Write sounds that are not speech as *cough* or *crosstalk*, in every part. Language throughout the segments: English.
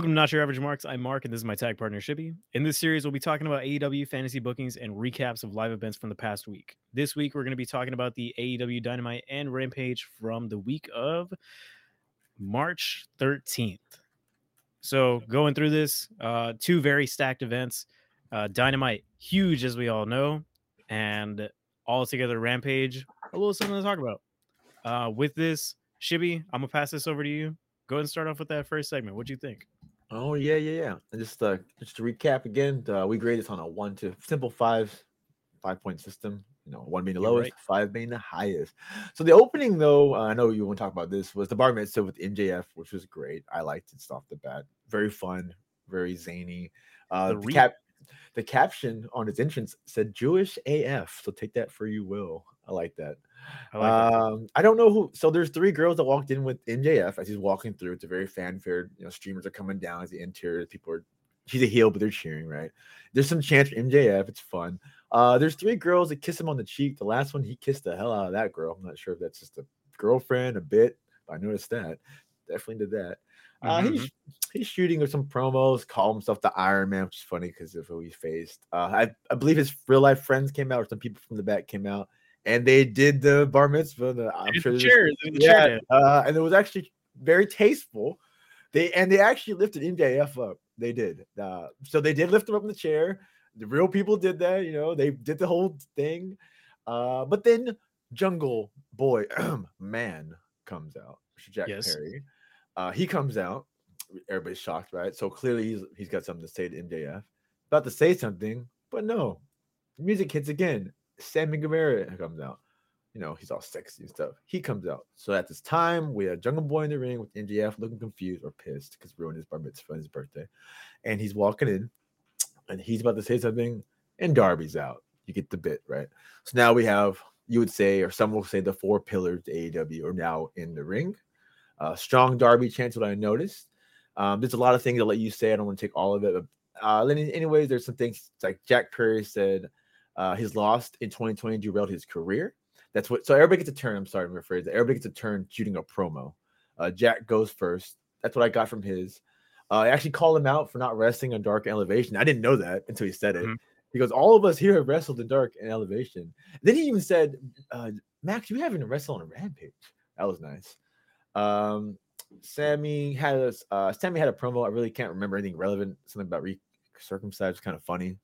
Welcome to Not Your Average Marks. I'm Mark, and this is my tag partner, Shippy. In this series, we'll be talking about AEW fantasy bookings and recaps of live events from the past week. This week, we're going to be talking about the AEW Dynamite and Rampage from the week of March 13th. So, going through this, uh, two very stacked events. Uh, Dynamite, huge as we all know, and all together Rampage, a little something to talk about. Uh, with this, Shibby, I'm gonna pass this over to you. Go ahead and start off with that first segment. What do you think? Oh yeah, yeah, yeah. And just uh, just to recap again, uh, we grade this on a one to simple five, five point system. You know, one being the You're lowest, right. five being the highest. So the opening, though, uh, I know you want to talk about this, was the bar mitzvah with MJF, which was great. I liked it off the bat. Very fun, very zany. Uh, The the, re- cap, the caption on its entrance said "Jewish AF," so take that for you will. I like that. I like. Um, I don't know who. So there's three girls that walked in with MJF as he's walking through. It's a very fanfare. You know, streamers are coming down as the interior. People are. He's a heel, but they're cheering, right? There's some chants for MJF. It's fun. Uh, there's three girls that kiss him on the cheek. The last one, he kissed the hell out of that girl. I'm not sure if that's just a girlfriend, a bit, but I noticed that. Definitely did that. Uh, Mhm, he's he's shooting with some promos. Call himself the Iron Man, which is funny because of who he faced. Uh, I I believe his real life friends came out, or some people from the back came out, and they did the bar mitzvah. The, I'm sure cheers, the yeah, uh, and it was actually very tasteful. They and they actually lifted MJF up. They did. Uh, so they did lift him up in the chair. The real people did that. You know, they did the whole thing. Uh, but then Jungle Boy *clears throat* Man comes out. Jack Yes. Perry. Uh, he comes out. Everybody's shocked, right? So clearly he's he's got something to say to MJF. About to say something, but no. Music hits again. Sammy Guevara comes out you know, he's all sexy and stuff. He comes out. So at this time, we have Jungle Boy in the ring with MJF looking confused or pissed because ruined his bar mitzvah his birthday. And he's walking in and he's about to say something, and Darby's out. You get the bit, right? So now we have, you would say, or some will say, the four pillars to AEW are now in the ring. Uh, strong Darby chance, what I noticed. Um, there's a lot of things I'll let you say. I don't want to take all of it. But uh, any- anyways, there's some things like Jack Perry said uh, his loss in 2020 derailed his career. That's what. So everybody gets a turn. I'm sorry to rephrase that. Everybody gets a turn shooting a promo. Uh, Jack goes first. That's what I got from his. Uh, I actually called him out for not wrestling on Dark Elevation. I didn't know that until he said it. Mhm. He goes, "All of us here have wrestled in Dark and Elevation." Then he even said, uh, "Max, you haven't wrestled on a Rampage." That was nice. Um, Sammy had a uh, Sammy had a promo. I really can't remember anything relevant. Something about re- circumcised kind of funny.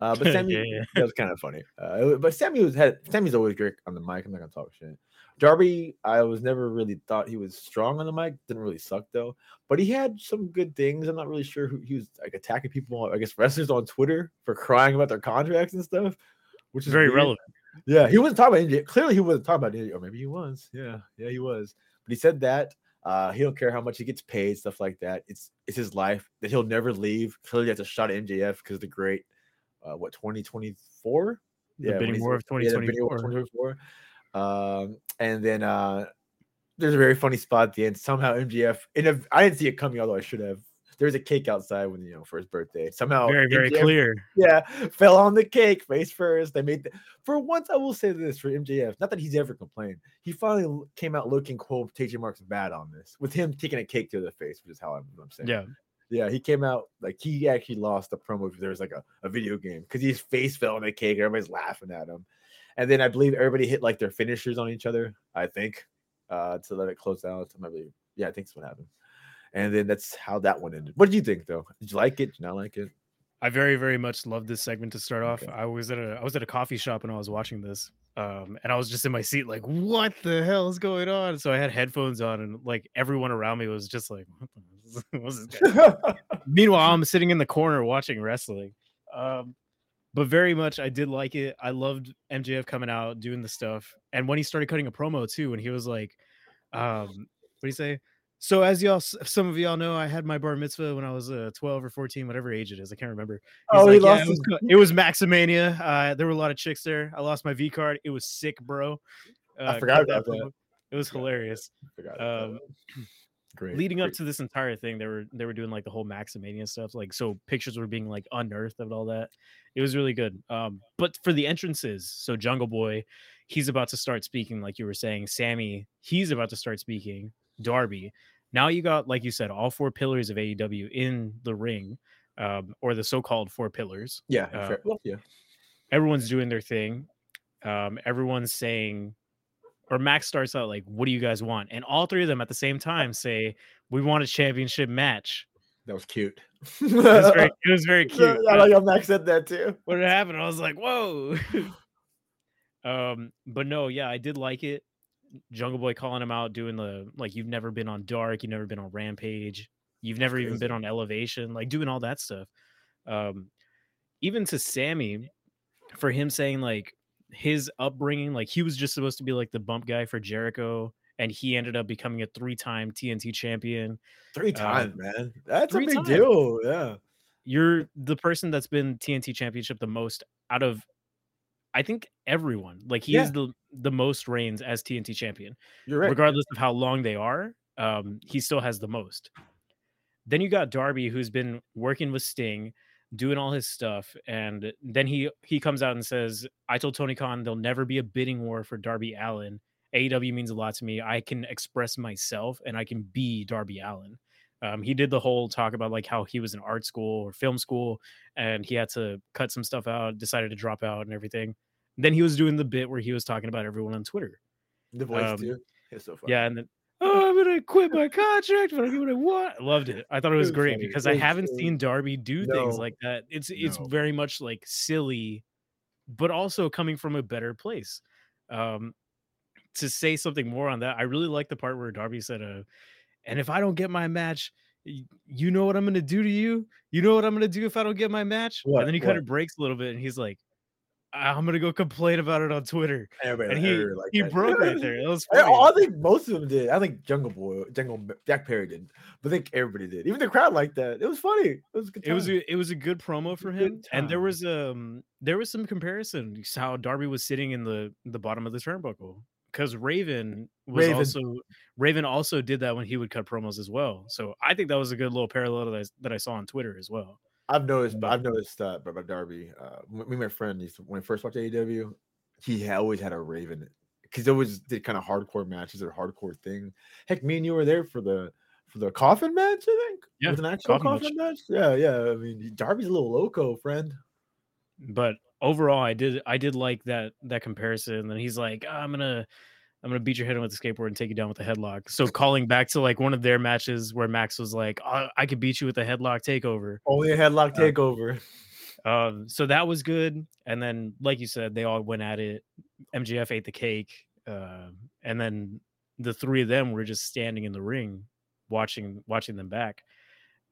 Uh, but *laughs* Sammy Yeah, yeah. that was kind of funny. Uh, but Sammy was had Sammy's always great on the mic. I'm not gonna talk shit. Darby, I was never really thought he was strong on the mic. Didn't really suck though. But he had some good things. I'm not really sure who he was like attacking people. I guess wrestlers on Twitter for crying about their contracts and stuff, which is Very weird. relevant. Yeah, he wasn't talking about India. Clearly, he wasn't talking about India, or maybe he was. Yeah, yeah, he was. But he said that uh, he don't care how much he gets paid, stuff like that. It's it's his life that he'll never leave. Clearly, that's a shot at MJF because the great, uh, what 2024? The bidding when of yeah, bidding war of 2024. 2024. Um, and then uh, there's a very funny spot at the end. Somehow MJF, in a, I didn't see it coming, although I should have. There's a cake outside when you know for his birthday. Somehow, Very, very MJF clear. yeah, fell on the cake face first. They made the, for once. I will say this for MJF, not that he's ever complained. He finally came out looking quotation marks bad on this with him taking a cake to the face, which is how I'm, I'm saying. Yeah. Yeah, he came out like he actually lost the promo. There was like a, a video game because his face fell on the cake, everybody's laughing at him, and then I believe everybody hit like their finishers on each other. I think uh to let it close out. I believe, yeah, I think that's what happened. And then that's how that one ended. What did you think though? Did you like it? Did you not like it? I very, very much love this segment to start off. Okay. I was at a I was at a coffee shop and I was watching this. Um, and I was just in my seat, like, what the hell is going on? So I had headphones on, and like everyone around me was just like, what the *laughs* what's this guy? *laughs* Meanwhile, I'm sitting in the corner watching wrestling. Um, but very much I did like it. I loved MJF coming out doing the stuff. And when he started cutting a promo too, and he was like, um, what do you say? So as y'all some of y'all know, I had my bar mitzvah when I was uh, 12 or 14, whatever age it is. I can't remember. He's Oh, he like, "Yeah, lost it was, *laughs* it was Maximania. Uh, there were a lot of chicks there. I lost my V card. It was sick, bro. Uh, forgot about that. promo. It was hilarious. Um, that. *clears throat* Great. leading up to this entire thing, they were they were doing like the whole Maximania stuff, like so pictures were being like unearthed of all that. It was really good. Um, but for the entrances, so Jungle Boy, he's about to start speaking, like you were saying. Sammy, he's about to start speaking. Darby, Now you got, like you said, all four pillars of AEW in the ring, um, or the so-called four pillars. Yeah, Uh, yeah. Everyone's doing their thing. Um, everyone's saying, or Max starts out like, "What do you guys want?" And all three of them at the same time say, "We want a championship match." That was cute. It was very, *laughs* it was very cute. I like how Max said that too. when it happened, I was like, "Whoa!" *laughs* um, but no, yeah, I did like it. Jungle Boy calling him out, doing the like, "You've never been on Dark, you've never been on Rampage, you've never even been on Elevation," like doing all that stuff. Um, even to Sammy, for him saying like his upbringing, like he was just supposed to be like the bump guy for Jericho, and he ended up becoming a three-time TNT champion. Three Uh, times, man. That's a big times. deal. Yeah. you're the person that's been TNT championship the most out of I think everyone. Like he Yeah. is the the most reigns as TNT champion. You're right. Regardless of how long they are, um, he still has the most. Then you got Darby who's been working with Sting, doing all his stuff, and then he he comes out and says, I told Tony Khan there'll never be a bidding war for Darby Allin. AEW means a lot to me. I can express myself and I can be Darby Allin. Um, he did the whole talk about like how he was in art school or film school and he had to cut some stuff out, decided to drop out and everything. Then he was doing the bit where he was talking about everyone on Twitter. The voice um, too. It's so funny. Yeah, and then oh, I'm gonna quit my contract, but I get what I want. I loved it. I thought it was was great funny. because It I haven't seen Darby do things like that. It's it's No. very much like silly, but also coming from a better place. Um, to say something more on that, I really like the part where Darby said, "Uh, and if I don't get my match." You know what I'm gonna do to you? You know what I'm gonna do if I don't get my match? What? And then he kind of breaks a little bit, and he's like, "I'm gonna go complain about it on Twitter." Everybody, And he liked he that. broke right *laughs* there. Was I, funny. I think most of them did. I think Jungle Boy, Jungle Jack Perry didn't, but I think everybody did. Even the crowd liked that. It was funny. It was a good. it was a, it was a good promo for good him and there was um there was some comparison you saw how darby was sitting in the the bottom of the turnbuckle because raven was Raven. also raven also did that when he would cut promos as well so i think that was a good little parallel that i, that I saw on twitter as well I've noticed, but I've noticed that about Darby. Uh, me and my friend when I first watched AEW, he always had a Raven because it was did kind of hardcore matches or hardcore thing. Heck, me and you were there for the for the coffin match. I think. Yeah, With an actual coffin match. coffin match. Yeah, yeah. I mean, Darby's a little loco, friend. but overall i did i did like that that comparison and he's like "Ah, i'm gonna i'm gonna beat your head in with the skateboard and take you down with a headlock so calling back to like one of their matches where max was like "Oh, i could beat you with a headlock takeover Only a headlock Uh, takeover. Um, so that was good. And then, like you said, they all went at it. MJF ate the cake. Um, and then the three of them were just standing in the ring, watching watching them back.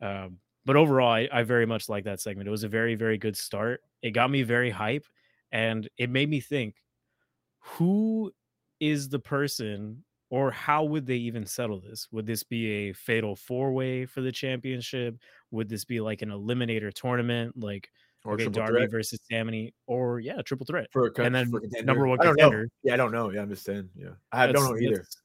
Um, but overall, I, I very much like that segment. It was a very very good start. It got me very hype, and it made me think, who is the person, or how would they even settle this? Would this be a fatal four way for the championship? Would this be like an eliminator tournament, like Or okay, Darby threat versus Sammy, or yeah, triple threat? for a and then for number one I contender. Yeah, I don't know. Yeah, I'm just saying. Yeah, I don't know either. That's,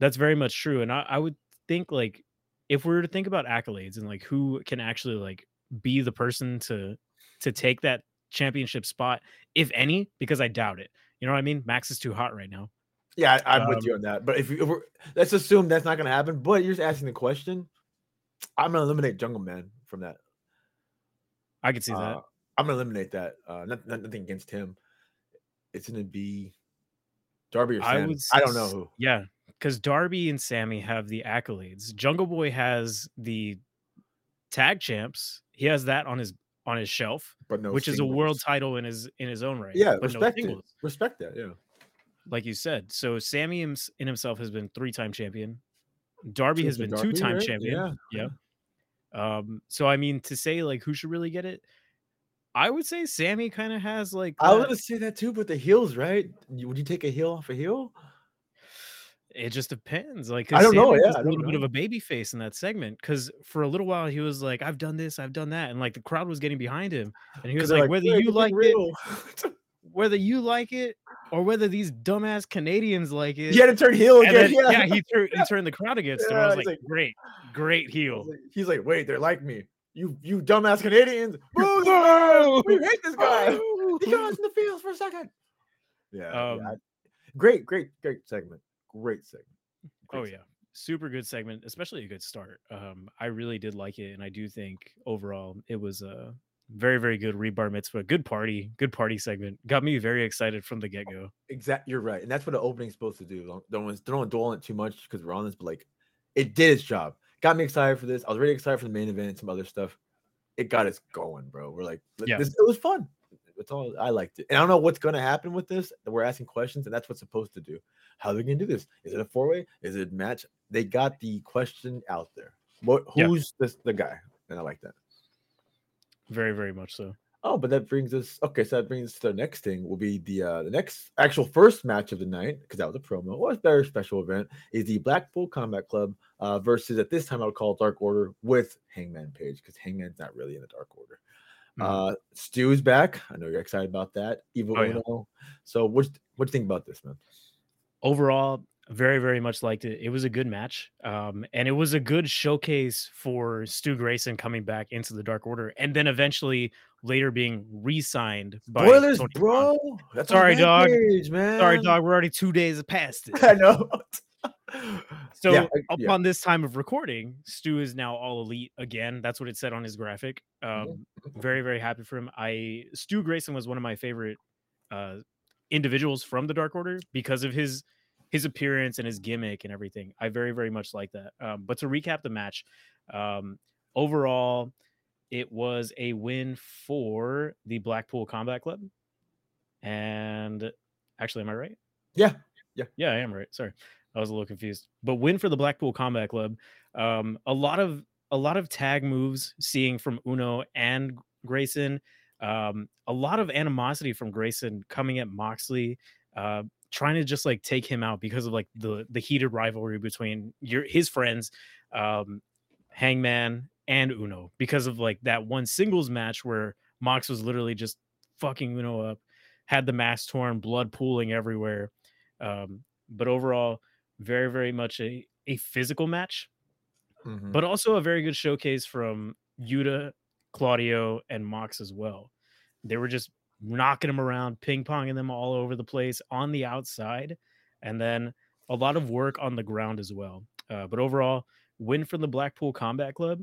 that's very much true. And I, I would think like if we were to think about accolades and like who can actually like be the person to to take that championship spot, if any, because I doubt it. You know what I mean? Max is too hot right now. Yeah, I, I'm Um, with you on that. But if, you, if we're, let's assume that's not going to happen. But you're just asking the question. I'm going to eliminate Jungle Man from that. I can see that. Uh, I'm going to eliminate that. Uh, not, not- nothing against him. It's going to be Darby or I Sam. would I don't know who. Yeah, because Darby and Sammy have the accolades. Jungle Boy has the tag champs. He has that on his on his shelf, But no, which is a world title in his in his own right. Yeah, but no respect it. Respect that. Yeah. like you said. So Sammy in himself has been three time champion. Darby has been two time right? champion. Yeah, Yeah. Um. So I mean, to say like who should really get it, I would say Sammy kind of has like. I was that- going to say that too, but the heels, right? Would you take a heel off a heel? It just depends. Like, I don't know, yeah, a little bit of a baby face in that segment because for a little while he was like, "I've done this, I've done that," and like the crowd was getting behind him, and he was they're like, "Whether you like ain't it, *laughs* whether you like it, or whether these dumbass Canadians like it." he had to turn heel again. then, yeah. yeah, he turned he turned the crowd *laughs* against him. I was like, like- "Great, great heel." like- He's like, wait, they're like me. You you dumbass Canadians. *laughs* Boo! We hate this guy. He got us in the field for a second. Yeah. Um, yeah, great, great, great segment. Great segment. Great Oh segment. yeah. super good segment, especially a good start. Um, I really did like it, and I do think overall it was a very, very good rebar mitzvah, good party, good party segment. Got me very excited from the get go. Exactly, you're right, and that's what the opening's supposed to do. Don't don't, don't dwell on it too much because we're on this, but like, it did its job. Got me excited for this. I was really excited for the main event and some other stuff. It got us going, bro. We're like, yeah. this, it was fun. It's all I liked it, and I don't know what's going to happen with this. We're asking questions, and that's what's supposed to do. How are they going to do this? Is it a four way? Is it match? They got the question out there. What? Who's yeah. this? The guy, and I like that. Very, very much so. Oh, but that brings us okay. So that brings us to the next thing. Will be the uh the next actual first match of the night because that was a promo. Was a very special event. Is the Black Blackpool Combat Club uh versus at this time I would call Dark Order with Hangman Page because Hangman's not really in the Dark Order. Mm-hmm. Uh Stu's back. I know you're excited about that. Evil oh, yeah. So what what do you think about this, man? Overall, very very much liked it it was a good match um and it was a good showcase for stu grayson coming back into the dark order and then eventually later being re-signed by spoilers bro that's sorry dog page, man sorry dog we're already two days past *laughs* it i know so yeah, upon yeah. this time of recording stu is now all elite again that's what it said on his graphic mm-hmm. um very very happy for him i stu grayson was one of my favorite uh individuals from the dark order because of his his appearance and his gimmick and everything. I very, very much like that. Um, but to recap the match, um, overall, it was a win for the Blackpool Combat Club. And actually, am I right? Yeah. Yeah. Yeah, I am right. Sorry. I was a little confused. But win for the Blackpool Combat Club. Um, a lot of a lot of tag moves seeing from Uno and Grayson. Um, a lot of animosity from Grayson coming at Moxley. Uh, trying to just like take him out because of like the the heated rivalry between your his friends um hangman and uno because of like that one singles match where mox was literally just fucking uno up had the mask torn blood pooling everywhere um but overall very very much a a physical match mm-hmm. but also a very good showcase from yuta claudio and mox as well they were just knocking them around, ping ponging them all over the place on the outside, and then a lot of work on the ground as well. Uh, but overall, win from the Blackpool Combat Club.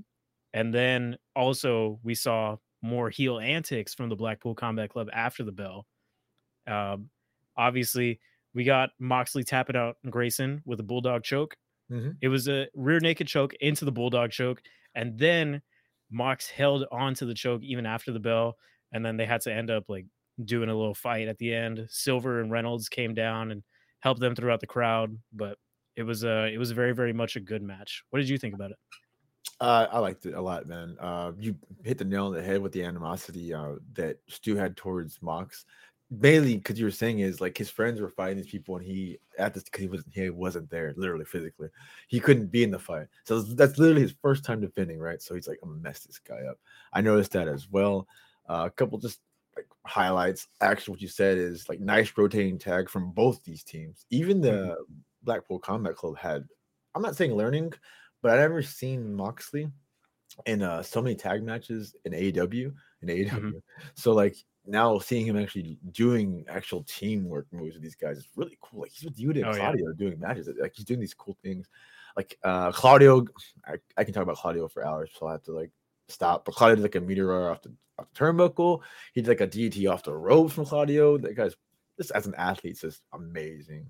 And then also, we saw more heel antics from the Blackpool Combat Club after the bell. Um, obviously, we got Moxley tapping out Grayson with a bulldog choke. Mm-hmm. It was a rear naked choke into the bulldog choke. And then Mox held on to the choke even after the bell and then they had to end up like doing a little fight at the end. Silver and Reynolds came down and helped them throughout the crowd, but it was a it was very very much a good match. What did you think about it? Uh, I liked it a lot, man. Uh, you hit the nail on the head with the animosity uh, that Stu had towards Mox. Mainly because you were saying is like his friends were fighting these people, and he at this because he wasn't he wasn't there, literally physically, he couldn't be in the fight. So that's literally his first time defending, right? So he's like, I'm gonna mess this guy up. I noticed that as well. Uh, a couple just like highlights. Actually, what you said is like nice rotating tag from both these teams. Even the mm-hmm. Blackpool Combat Club had. I'm not saying learning, but I've never seen Moxley in uh, so many tag matches in AEW in AEW. Mm-hmm. So like now seeing him actually doing actual teamwork moves with these guys is really cool. Like he's with you and oh, Claudio yeah. doing matches. Like he's doing these cool things. Like uh Claudio, I, I can talk about Claudio for hours, so I have to like stop. But Claudio did like a meteor off the, off the turnbuckle. He did like a DT off the ropes from Claudio. That guy's just as an athlete, it's just amazing.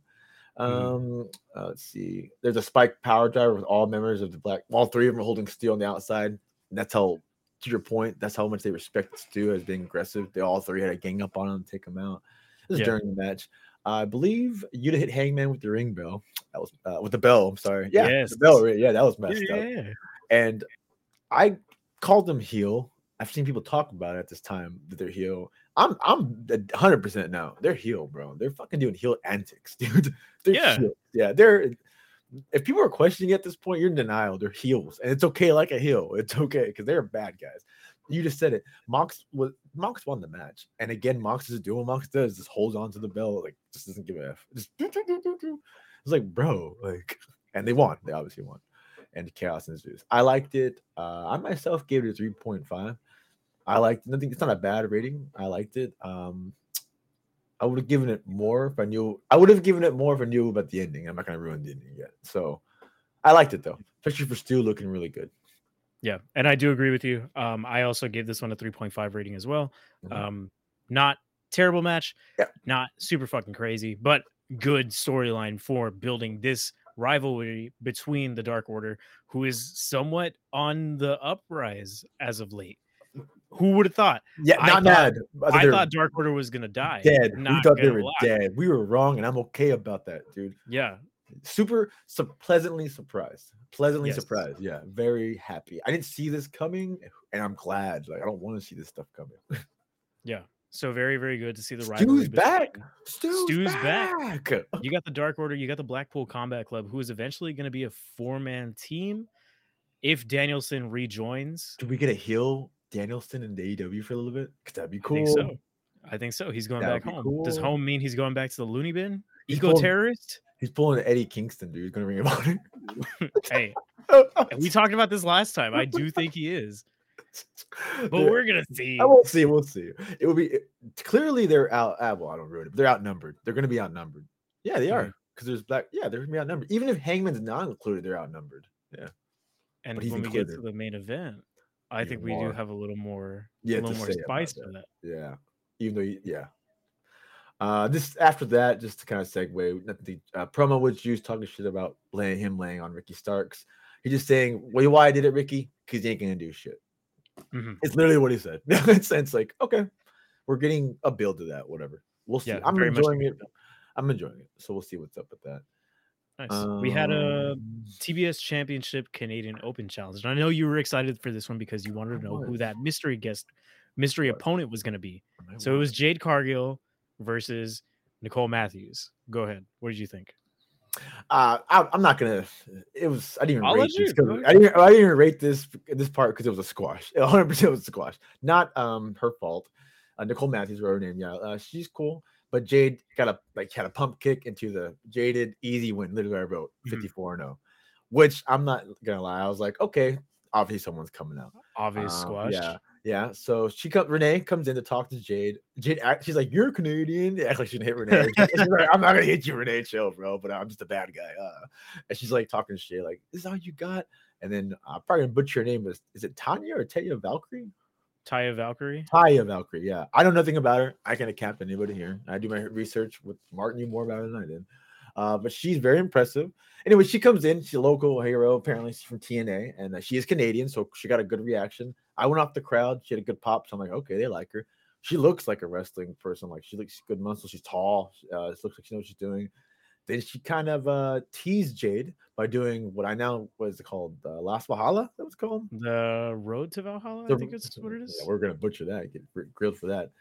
Mm. Um, uh, let's see. There's a spike power driver with all members of the black. All three of them are holding steel on the outside. That's how, to your point, that's how much they respect Stu as being aggressive. They all three had a gang up on him, take him out. This yeah. during the match. I believe you'd hit Hangman with the ring bell. That was uh, with the bell. I'm sorry. Yeah, yes. the bell. Yeah, that was messed yeah. up. And I called them heel. I've seen people talk about it at this time that they're heel. I'm I'm 100 percent now. They're heel, bro. They're fucking doing heel antics, *laughs* dude. They're yeah, heel. yeah. They're if people are questioning at this point, you're in denial. They're heels, and it's okay like a heel. It's okay because they're bad guys. You just said it. Mox was Mox won the match, and again, Mox is doing what Mox does. Just holds on to the bell, like just doesn't give a f. Just do, do, do, it's like, bro, like, and they won. They obviously won and chaos ensues. I liked it. Uh, I myself gave it a 3.5. I liked nothing. It's not a bad rating. I liked it. Um, I would have given it more if I knew. I would have given it more if I knew about the ending. I'm not gonna ruin the ending yet. So I liked it though, especially for Stu looking really good. Yeah, and I do agree with you. Um, I also gave this one a 3.5 rating as well. Mhm. Um, not terrible match, Yeah. not super fucking crazy, but good storyline for building this rivalry between the Dark Order, who is somewhat on the uprise as of late. Who would have thought? Yeah, I not thought- mad. I thought Dark Order was gonna die. dead. We thought they were lie. dead. We were wrong, and I'm okay about that, dude. Yeah, Super su- pleasantly surprised. Pleasantly Yes. surprised. Yeah, very happy. I didn't see this coming, and I'm glad. Like I don't want to see this stuff coming. *laughs* yeah. So very, very good to see the rivalry. Stu's back. Stu's, Stu's back. back. *laughs* You got the Dark Order, you got the Blackpool Combat Club, who is eventually going to be a four man team if Danielson rejoins. Do we get a heel Danielson in the AEW for a little bit? Cause that'd be I cool. think so. I think so. He's going That'd back home. Does home mean he's going back to the loony bin? Eco terrorist? He's pulling Eddie Kingston, dude. He's gonna ring him on *laughs* hey, we *laughs* talked about this last time. I do think he is, *laughs* but we're gonna see. I won't see. We'll see. It will be it- clearly they're out. Uh, well, I don't ruin it. They're outnumbered. They're going to be outnumbered. Yeah, they are because there's black. Yeah, they're going to be outnumbered. Even if Hangman's not included, they're outnumbered. Yeah. And when we get to the main event, I think we more. do have a little more, Yeah, a little more spice that. to that. Yeah, even though you- yeah. Uh, this after that, just to kind of segue, the uh, promo was Juice talking shit about laying him laying on Ricky Starks. He's just saying, "Well, why I did it, Ricky? Because you ain't gonna do shit." Mhm. It's literally what he said. *laughs* it's, it's like, okay, we're getting a build to that. Whatever. We'll see. Yeah, I'm enjoying it. I'm enjoying it. So we'll see what's up with that. Nice. we had a Um, TBS Championship Canadian Open Challenge. And I know you were excited for this one because you wanted to know who that mystery guest, mystery opponent was going to be. So it was. Jade Cargill versus Nicole Matthews. Go ahead. What did you think? Uh, I, I'm not gonna. It was. I didn't even I'll rate this. you, 'cause go I didn't. I didn't even rate this this part because it was a squash. 100 percent was a squash. Not um her fault. Uh, Nicole Matthews, wrote her name. Yeah, uh, she's cool. But Jade got a like had a pump kick into the jaded easy win. Literally, I wrote Mhm. 54 0, which I'm not gonna lie. I was like, okay, obviously someone's coming out. Obvious Um, squash. Yeah, yeah. So she comes. Renee comes in to talk to Jade. Jade, act, she's like, "You're Canadian." *laughs* Act like she didn't hit Renee. She's like, I'm not gonna hit you, Renee. Chill, bro. But I'm just a bad guy. Uh. And she's like talking to shit, like, "This is all you got." And then uh, probably gonna butcher your name. Is is it Tanya or Tanya Valkyrie? Taya Valkyrie. Taya Valkyrie. Yeah, I know nothing about her. I can't cap anybody here. I do my research with Martin knew more about her than I did. Uh, but she's very impressive. Anyway, she comes in. She's a local hero. Apparently, she's from TNA, and uh, she is Canadian, so she got a good reaction. I went off the crowd. She had a good pop, so I'm like, okay, they like her. She looks like a wrestling person. Like she looks good muscle. She's tall. Uh, it looks like she knows what she's doing. Then she kind of uh, teased Jade by doing what I now what is it called? Uh, Las Valhalla. That was called. The Road to Valhalla, I think it's what it is. Yeah, we're gonna butcher that. Get grilled for that.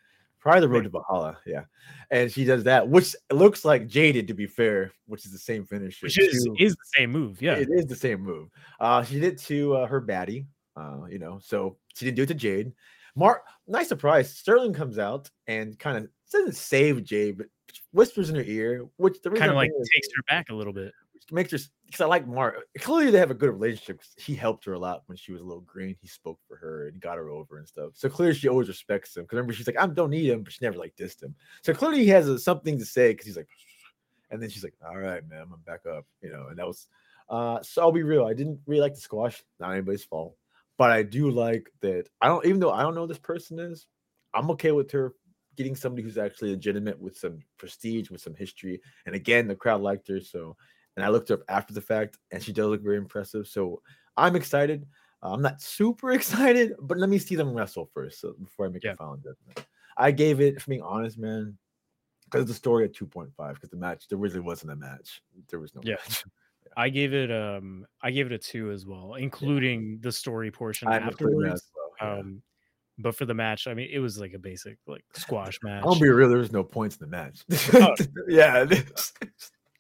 Probably the road to Valhalla. Yeah, and she does that, which looks like jaded to be fair, which is the same finish. Which is is the same move. Yeah. it is the same move. Uh, she did it to uh, her baddie. Uh, you know, so she didn't do it to Jade. Mark, nice surprise. Sterling comes out and kind of doesn't save Jade, but whispers in her ear, which the Kind of like takes her back a little bit. makes her because I like Mark. Clearly, they have a good relationship. He helped her a lot when she was a little green. He spoke for her and got her over and stuff. So clearly, she always respects him. Because remember, she's like, I don't need him, but she never like dissed him. So clearly, he has a, something to say because he's like, *sniffs* and then she's like, All right, man, I'm back up, you know. And that was, uh, so I'll be real. I didn't really like the squash. Not anybody's fault, but I do like that. I don't even though I don't know who this person is. I'm okay with her getting somebody who's actually legitimate with some prestige, with some history. And again, the crowd liked her. So, and I looked her up after the fact, and she does look very impressive. So I'm excited. Uh, I'm not super *laughs* excited, but let me see them wrestle first so, before I make Yeah. a final judgment. I gave it, if I'm being honest, man, because the story at 2.5, because the match, there really wasn't a match. There was no Yeah. match. *laughs* I gave it um I gave it a two as well, including the story portion that afterwards. well, yeah. Um but for the match, I mean it was like a basic like squash match. I'll be real, there was no points in the match. *laughs* Oh. yeah,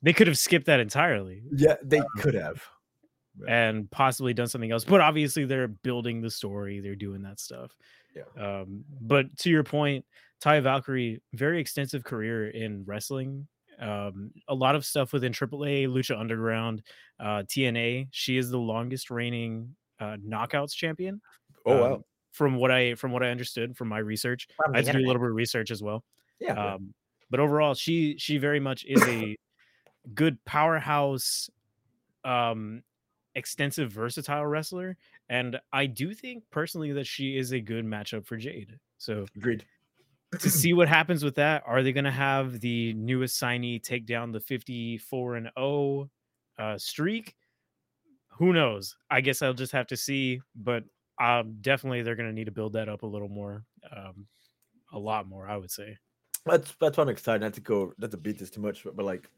They could have skipped that entirely yeah, they could have. And possibly done something else. But obviously they're building the story, they're doing that stuff. Yeah. Um, but to your point, Ty Valkyrie, very extensive career in wrestling. Um, a lot of stuff within AAA, Lucha Underground, uh, TNA. She is the longest reigning uh, knockouts champion. Oh, wow. um, From what I from what I understood from my research, I had to do a little bit of research as well. Yeah. yeah. Um, but overall, she she very much is a good powerhouse, um, extensive, versatile wrestler, and I do think personally that she is a good matchup for Jade. So Agreed. *clears throat* to see what happens with that, are they going to have the newest signee take down the 54 and 0 uh, streak? Who knows? I guess I'll just have to see, but um, definitely they're going to need to build that up a little more, um, a lot more, I would say. That's that's why I'm excited not to go not to beat this too much, but, but like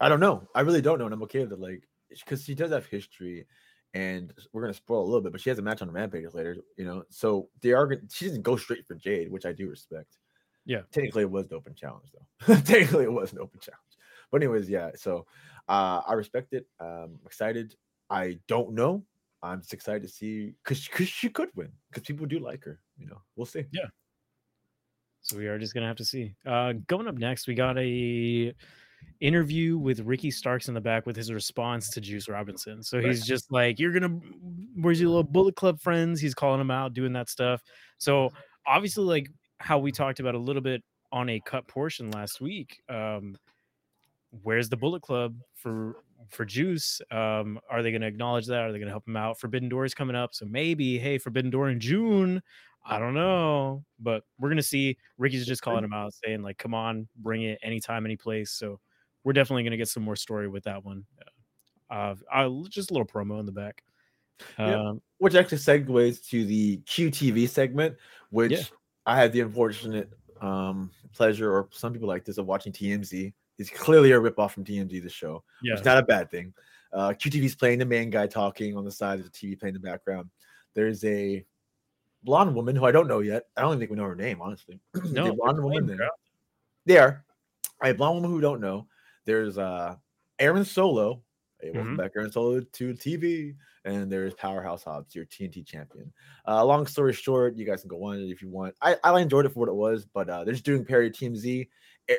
I don't know. I really don't know, and I'm okay with it. Like because she does have history, and we're gonna spoil a little bit, but she has a match on Rampage later, you know. So they are gonna she doesn't go straight for Jade, which I do respect. Yeah. Technically it was an open challenge though. *laughs* Technically it was an open challenge. But anyways, yeah. So uh I respect it. Um excited. I don't know. I'm just excited to see because because she could win because people do like her. You know, we'll see. Yeah. So we are just gonna have to see. Uh going up next, we got a interview with Ricky Starks in the back with his response to Juice Robinson. So he's just like, You're gonna where's your little bullet club friends? He's calling them out, doing that stuff. So obviously, like how we talked about a little bit on a cut portion last week. Um, where's the bullet club for for Juice? Um, are they gonna acknowledge that? Are they gonna help him out? Forbidden Door is coming up, so maybe, hey, Forbidden Door in June. I don't know, but we're gonna see. Ricky's just calling him out, saying like, "Come on, bring it anytime, any place." So we're definitely gonna get some more story with that one. Uh, uh just a little promo in the back. Yeah. Um, which actually segues to the QTV segment, which Yeah. I had the unfortunate um, pleasure, or some people like this, of watching TMZ. It's clearly a ripoff from TMZ, the show. yeah, It's not a bad thing. Uh, QTV's playing the main guy talking on the side. There's a TV playing in the background. There's a blonde woman who I don't know yet. I don't even think we know her name, honestly. *clears throat* There's a no, blonde woman there. bro. There, a blonde woman who don't know. There's uh Aaron Solo. Hey, welcome Mhm. back, Aaron Solo to TV. And there's Powerhouse Hobbs, your TNT champion. Uh, long story short, you guys can go on it if you want. I, I enjoyed it for what it was, but uh, they're just doing Perry Team Z.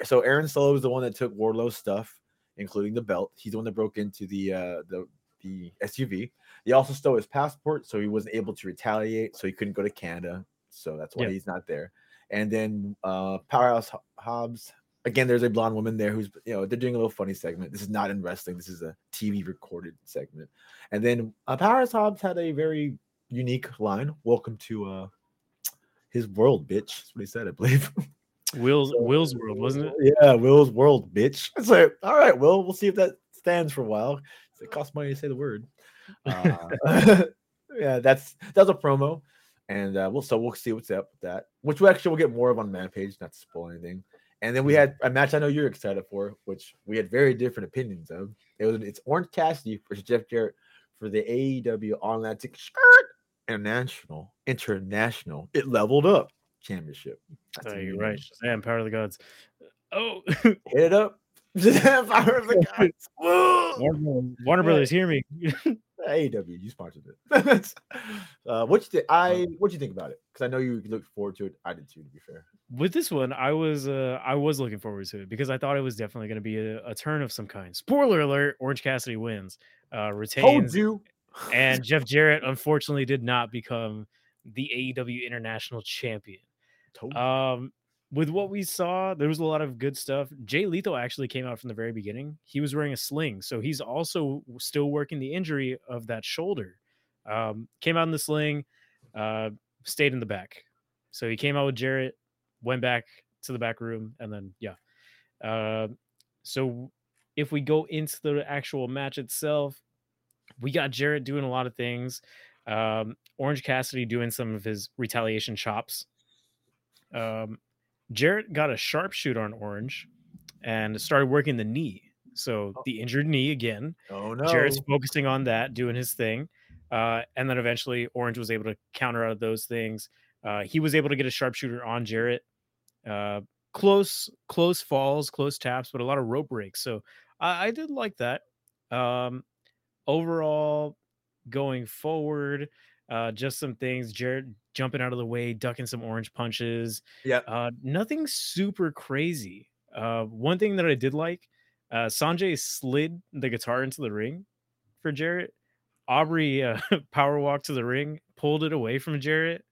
So Aaron Solo was the one that took Wardlow's stuff, including the belt. He's the one that broke into the uh, the the SUV. He also stole his passport, so he wasn't able to retaliate, so he couldn't go to Canada. So that's why he's not there. And then uh, Powerhouse Ho- Hobbs. Again, there's a blonde woman there who's you know they're doing a little funny segment. This is not in wrestling. This is a TV recorded segment. And then uh, Powerhouse Hobbs had a very unique line. Welcome to uh his world, bitch. That's what he said, I believe. *laughs* Will's Will's World, wasn't it? Yeah, Will's world, bitch. It's like, all right, Will, we'll see if that stands for a while. It *laughs* costs money to say the word. *laughs* Uh, *laughs* yeah, that's that's a promo, and uh, we'll so we'll see what's up with that. Which we actually will get more of on the Rampage, not to spoil anything. And then we had a match I know you're excited for, which we had very different opinions of. It was it's Orange Cassidy versus Jeff Jarrett for the AEW All Atlantic Skirt International International. It leveled up championship. That's Oh, you're right. name. Shazam, Power of the Gods. Oh, *laughs* Hit it up. *laughs* Fire of the gods. Woo! *laughs* Warner, Warner Brothers, hear me. AEW, you sponsored it. uh, what you think? I what you think about it? Because I know you looked forward to it. I did too, to be fair. With this one, I was uh, I was looking forward to it because I thought it was definitely going to be a, a turn of some kind. Spoiler alert: Orange Cassidy wins, uh, Told retains, you. and Jeff Jarrett unfortunately did not become the AEW International Champion. Um, with what we saw, there was a lot of good stuff. Jay Lethal actually came out from the very beginning. He was wearing a sling, so he's also still working the injury of that shoulder. Um, came out in the sling, uh, stayed in the back. So he came out with Jarrett, went back to the back room, and then yeah. Uh, so if we go into the actual match itself, we got Jarrett doing a lot of things. Um, Orange Cassidy doing some of his retaliation chops. Um, Jarrett got a sharpshooter on Orange and started working the knee. So Oh. the injured knee again. oh no. Jarrett's focusing on that, doing his thing. Uh, and then eventually Orange was able to counter out of those things. Uh, he was able to get a sharpshooter on Jarrett. Uh, close, close falls, close taps, but a lot of rope breaks. So I, I did like that. Um, overall, going forward, uh, just some things. Jarrett jumping out of the way, ducking some orange punches. yeah. Uh, nothing super crazy. Uh, one thing that I did like, uh, Sonjay slid the guitar into the ring for Jarrett. Aubrey uh, *laughs* power walked to the ring, pulled it away from Jarrett,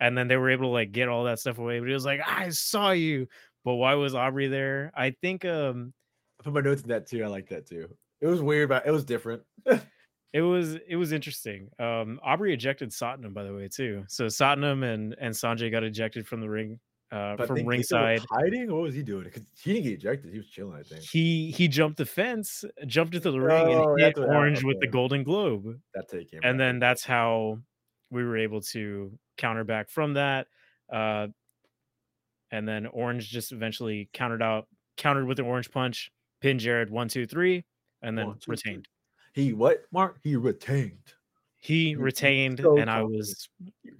and then they were able to like get all that stuff away. But he was like, "I saw you," but why was Aubrey there? I think um I put my notes in that too. I like that too. It was weird, but it was different. *laughs* It was it was interesting. Um, Aubrey ejected Satnam by the way too. So Satnam and and Sonjay got ejected from the ring uh, But from think Lethal was ringside. hiding. What was he doing? Because he didn't get ejected. He was chilling. I think He he jumped the fence, jumped into the ring, Oh, and hit that's what happened, Orange with the. Golden Globe. how he came. and back. then that's how we were able to counter back from that uh and then orange just eventually countered out countered with an orange punch pinned jarrett one two three and then One, two, retained he what? Mark he retained. he retained so and i was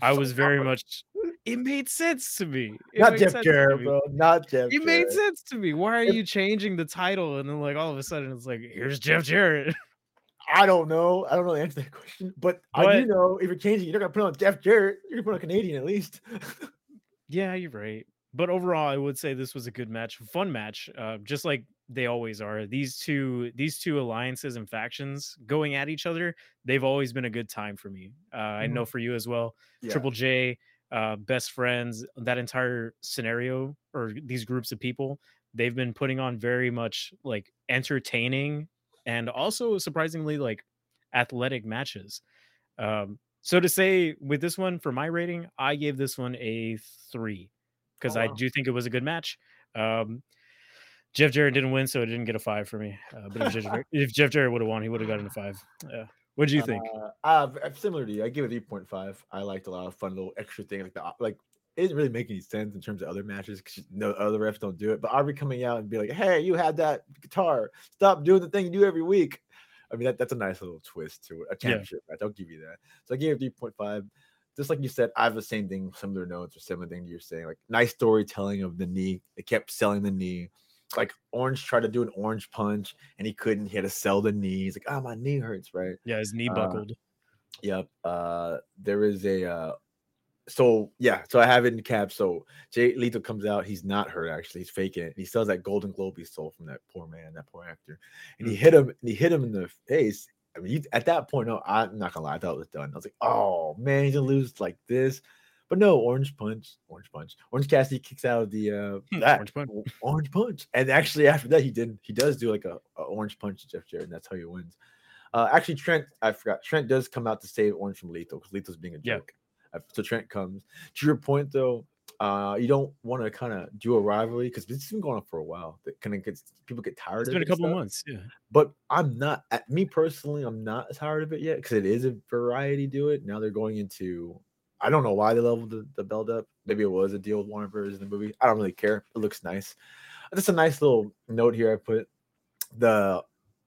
i was very much it made sense to me It Not Jeff Jarrett, bro. Not Jeff. it made sense to me why are you changing the title and then like all of a sudden it's like here's jeff jarrett *laughs* I don't know. I don't know the answer to that question, but, I do know if you're changing, you're not gonna put on Jeff Jarrett. You're gonna put on Canadian at least. *laughs* Yeah, you're right. But overall, I would say this was a good match, fun match, uh, just like they always are. These two, these two alliances and factions going at each other, they've always been a good time for me. Uh, I know for you as well. Yeah. Triple J, uh, best friends, that entire scenario or these groups of people, they've been putting on very much like entertaining and also surprisingly like athletic matches. Um, so to say with this one for my rating, I gave this one a three because Oh, I do think it was a good match. Um, Jeff Jarrett didn't win, so it didn't get a five for me. Uh, but if Jeff, Jarrett- if Jeff Jarrett would have won, he would have gotten a five. Yeah. What do you think? Uh, uh, similar to you, I give it 8.5. I liked a lot of fun little extra things like the like. It didn't really make any sense in terms of other matches because no other refs don't do it. But Aubrey coming out and be like, "Hey, you had that guitar. Stop doing the thing you do every week." I mean, that, that's a nice little twist to it. a championship match. I'll give you that. So I gave it 3.5. Just like you said, I have the same thing, similar notes or similar thing you're saying. Like nice storytelling of the knee. They kept selling the knee. Like Orange tried to do an orange punch and he couldn't. He had to sell the knee. He's like, "Ah, my knee hurts." Right. Yeah, his knee uh, buckled. Yep. Uh there is a uh so yeah, so I have it in caps. So Jay Lethal comes out, he's not hurt actually, he's faking it. He sells that golden globe he stole from that poor man, that poor actor. And he hit him and he hit him in the face. I mean, he, at that point, no, I'm not gonna lie, I thought it was done. I was like, oh man, he's gonna lose like this. But no, orange punch, orange punch. Orange Cassidy kicks out of the uh that Orange punch. orange punch. And actually after that, he did he does do like a, a orange punch to Jeff Jarrett, and that's how he wins. Uh, actually, Trent, I forgot. Trent does come out to save Orange from Lethal because Lethal's being a Yeah. joke. Uh, So Trent comes. To your point, though, uh, you don't want to kind of do a rivalry because this has been going on for a while. That kind of gets people get tired. It's of been a it couple stuff. months. Yeah. But I'm not. At me personally, I'm not as tired of it yet because it is a variety. Do it now. They're going into. I don't know why they leveled the, the belt up. Maybe it was a deal with Warner Bros. in the movie. I don't really care. It looks nice. Just a nice little note here. I put the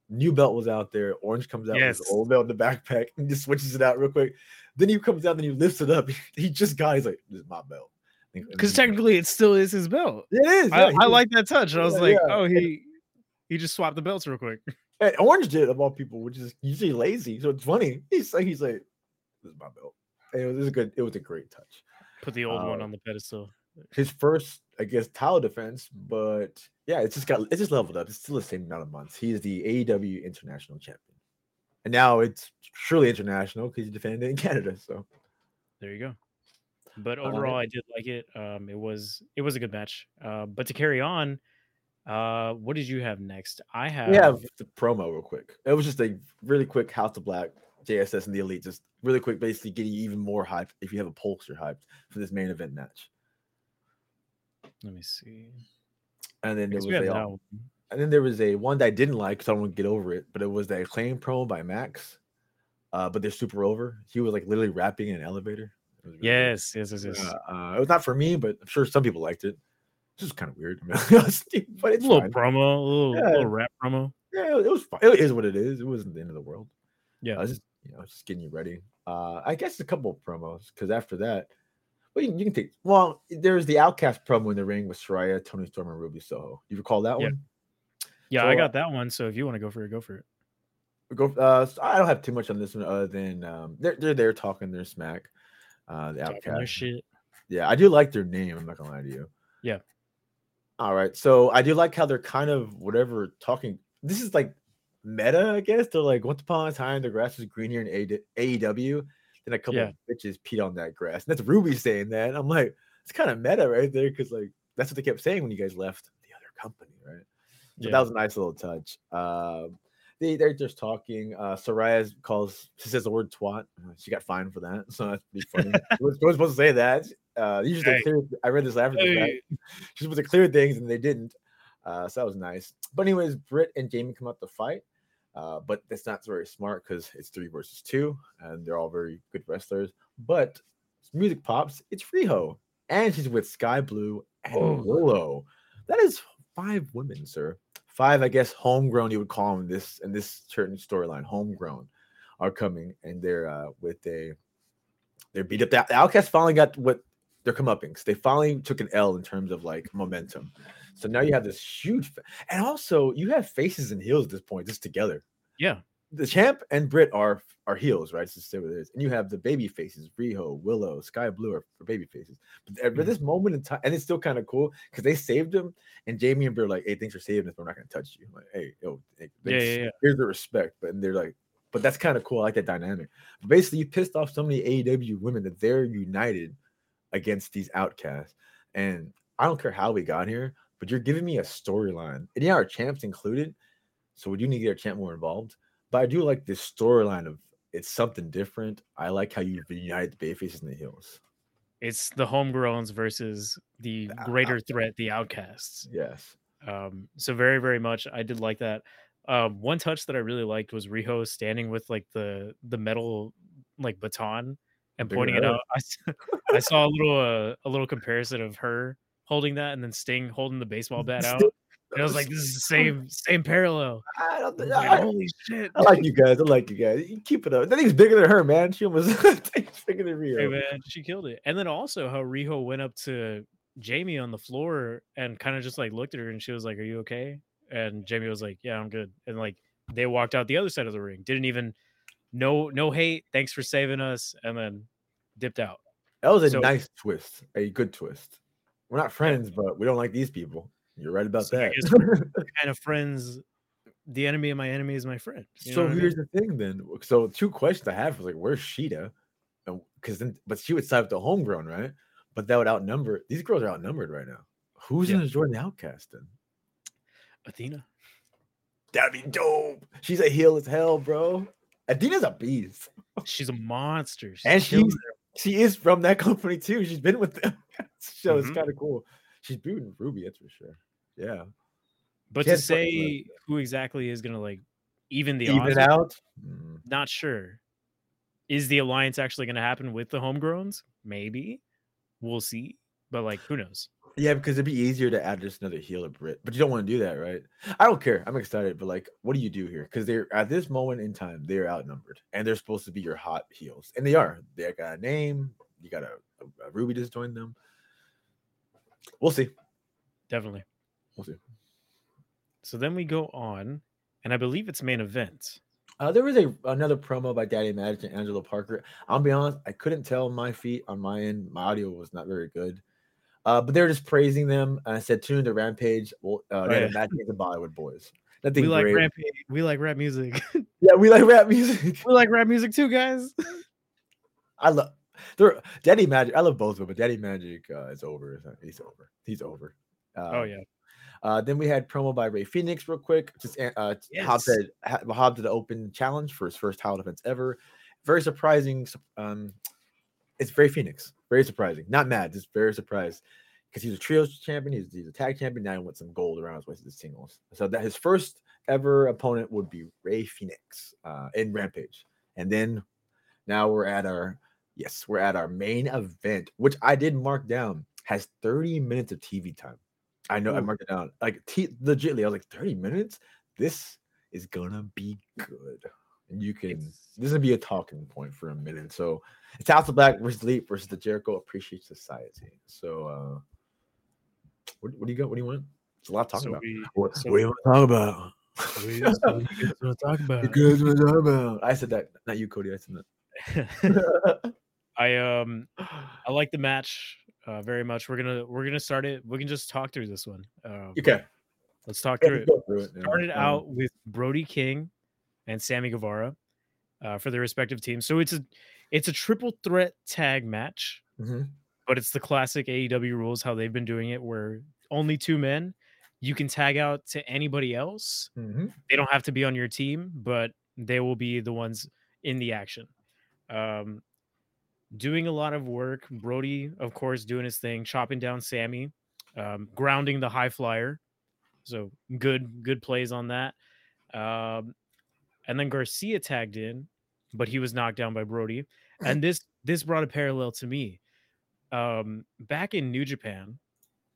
new belt was out there. Orange comes out with Yes. his old belt in the backpack and just switches it out real quick. Then he comes out and he lifts it up. *laughs* He just got. He's like, "This is my belt." Because technically, it still is his belt. it is. I, yeah, I he- like that touch. I was Yeah, like, yeah. oh, he he just swapped the belts real quick. *laughs* And Orange did of all people, which is usually lazy. So it's funny. He's like, he's like, this is my belt. It was, it was a good, it was a great touch. Put the old one Uh, on the pedestal. His first, I guess, title defense, but yeah, it's just got it's just leveled up. It's still the same amount of months. He is the AEW international champion. And now it's truly international because he defended it in *laughs* Canada. So There you go. But Uh, overall, I did like it. Um, it was it was a good match. Uh, but to carry on, uh, what did you have next? I have, we have the promo real quick. It was just a really quick House of Black, JSS and the Elite, just really quick, basically getting you even more hyped if you have a pulse, you're hyped for this main event match. let me see. And then there was a, one. And then there was a one that I didn't like because I don't want to get over it, but it was the acclaim promo by Max. Uh, but they're super over. He was like literally rapping in an elevator. Really. Yes, yes, yes, yes. Uh, uh, it was not for me, but I'm sure some people liked it. It's just kind of weird, *laughs* but a it's little fine. promo, a little, Yeah. little rap promo. Yeah, it was fine. It is what it is. It wasn't the end of the world. Yeah. I was just, you know, just getting you ready. Uh, I guess a couple of promos because after that, well, you, can- you can take. Well, there's the Outcast promo in the ring with Saraya, Toni Storm, and Ruby Soho. You recall that Yeah. one? Yeah, So, I uh, got that one. So if you want to go for it, go for it. Go. Uh, I don't have too much on this one other than um, they're they're there talking their smack. Uh, the Outcast. shit. Yeah, I do like their name. I'm not gonna lie to you. Yeah. All right. So I do like how they're kind of whatever talking. This is like meta, I guess. They're like, once upon a time, the grass was green here in AEW. Then a couple Yeah. of bitches peed on that grass. And that's Ruby saying that. I'm like, it's kind of meta right there because like that's what they kept saying when you guys left the other company, right? So Yeah. that was a nice little touch. Um, they they're just talking. Uh, Saraya calls she says the word twat. Uh, She got fined for that, *laughs* so that's pretty funny. *laughs* She was, she supposed to say that. Uh, usually Hey. clear, I read this after the fact. Hey. She's supposed to clear things and they didn't. Uh, so that was nice. But anyways, Britt and Jamie come out to fight. Uh, but that's not very smart because it's three versus two, and they're all very good wrestlers. But music pops, it's Riho, and she's with Skye Blue and Oh. Willow. That is five women, sir. Five, I guess, homegrown. You would call them this in this certain storyline. Homegrown are coming, and they're uh, with a they're beat up. The Outcast finally got what they're comeuppings. They finally took an L in terms of like momentum. So now you have this huge, fa- and also you have faces and heels at this point just together. Yeah. The champ and Britt are are heels, right? Just say what it is. And you have the baby faces, Riho, Willow, Skye Blue are for baby faces. But at Mhm. this moment in time, and it's still kind of cool because they saved him, and Jamie and Britt are like, "Hey, thanks for saving us, but we're not gonna touch you." I'm like, hey, yo, hey, Yeah, yeah, yeah. here's the respect. But and they're like, but that's kind of cool. I like that dynamic. But basically, you pissed off so many AEW women that they're united against these outcasts. And I don't care how we got here, but you're giving me a storyline. And yeah, our champs included. So we do need to get our champ more involved. But I do like this storyline of it's something different. I like how you've united the Bayfaces and the heels. It's the homegrowns versus the The greater outcasts. threat, the outcasts. Yes. Um, so very, very much. I did like that. Um, one touch that I really liked was Riho standing with like the the metal like baton and pointing it out. *laughs* I saw a little uh, a little comparison of her holding that and then Sting holding the baseball bat *laughs* out. And I was like, this is the *laughs* same same parallel. I, don't think, like, I, Holy shit! I like you guys. I like you guys. You keep it up. That thing's bigger than her, man. She almost *laughs* bigger than Riho. Hey man, she killed it. And then also how Riho went up to Jamie on the floor and kind of just like looked at her and she was like, Are you okay? And Jamie was like, Yeah, I'm good. And like they walked out the other side of the ring. Didn't even no no hate. Thanks for saving us. And then dipped out. That was a So- nice twist, a good twist. We're not friends, but we don't like these people. You're right about So that. *laughs* Kind of friends. The enemy of my enemy is my friend. You so what I mean? here's the thing, then. So two questions I have was like, where's Shida? Because then, but she would side with the homegrown, right? But that would outnumber. These girls are outnumbered right now. Who's Yeah. gonna join the outcast then? Athena. That'd be dope. She's a heel as hell, bro. Athena's a beast, She's a monster. She's and she's she is from that *laughs* company too. She's been with them, *laughs* so it's Mhm. kind of cool. She's beating Ruby, that's for sure. Yeah, But She to fun say who exactly is gonna like even the even odds out. Mm. not sure. Is the alliance actually going to happen with the homegrowns? Maybe. We'll see. But like, who knows? Yeah, because it'd be easier to add just another heel healer Britt, but you don't want to do that, right? I don't care. I'm excited, but like, what do you do here? Because they're at this moment in time, they're outnumbered, and they're supposed to be your hot heels, and they are. They got a name. You got a, a, a Ruby just joined them. We'll see. Definitely. We'll see. So then we go on, and I believe it's main event. Uh, there was a another promo by Daddy Magic and Angelo Parker. I'll be honest, I couldn't tell my feet on my end. My audio was not very good. Uh, but they're just praising them. And I said, tune into Rampage. Well, uh, had Oh, Bollywood boys. *laughs* Nothing we like great. rap. We like rap music. *laughs* Yeah, we like rap music. we like rap music too, guys. I love they're Daddy Magic. I love both of them, but Daddy Magic uh, is over. He's over. He's over. Uh, oh yeah. Uh, then we had promo by Rey Fenix, real quick. Just uh, Hobbs Yes. said Ha- Hobbs did an open challenge for his first title defense ever. Very surprising. Um, it's Rey Fenix. Very surprising. Not mad, just very surprised because he's a trios champion. He's, he's a tag champion. Now he wants some gold around his waist as singles. So that his first ever opponent would be Rey Fenix uh, in Rampage, and then now we're at our yes, we're at our main event, which I did mark down has 30 minutes of TV time. I know I Ooh. marked it down like t- legitly. I was like 30 minutes. This is gonna be good, and you can. It's- This is gonna be a talking point for a minute. So it's House of Black versus Leap versus the Jericho Appreciate Society. So uh what, what do you got? What do you want? It's a lot to talk So about. we- What, so what do you want to talk about? we- so *laughs* you guys wanna talk about. You wanna talk about? I said that, not you, Cody. I said that. *laughs* I um I like the match uh, very much. We're gonna we're gonna start it. We can just talk through this one. Uh, okay. let's talk Yeah, through it. through it, started Um, out with Brody King and Sammy Guevara uh, for their respective teams. So it's a it's a triple threat tag match, mhm. but it's the classic AEW rules how they've been doing it, where only two men. you can tag out to anybody else. Mhm. They don't have to be on your team, but they will be the ones in the action. Um, doing a lot of work. Brody, of course, doing his thing, chopping down Sammy, um, grounding the high flyer. So good, good plays on that. Um, and then Garcia tagged in, but he was knocked down by Brody. And *laughs* this this brought a parallel to me. Um, back in New Japan,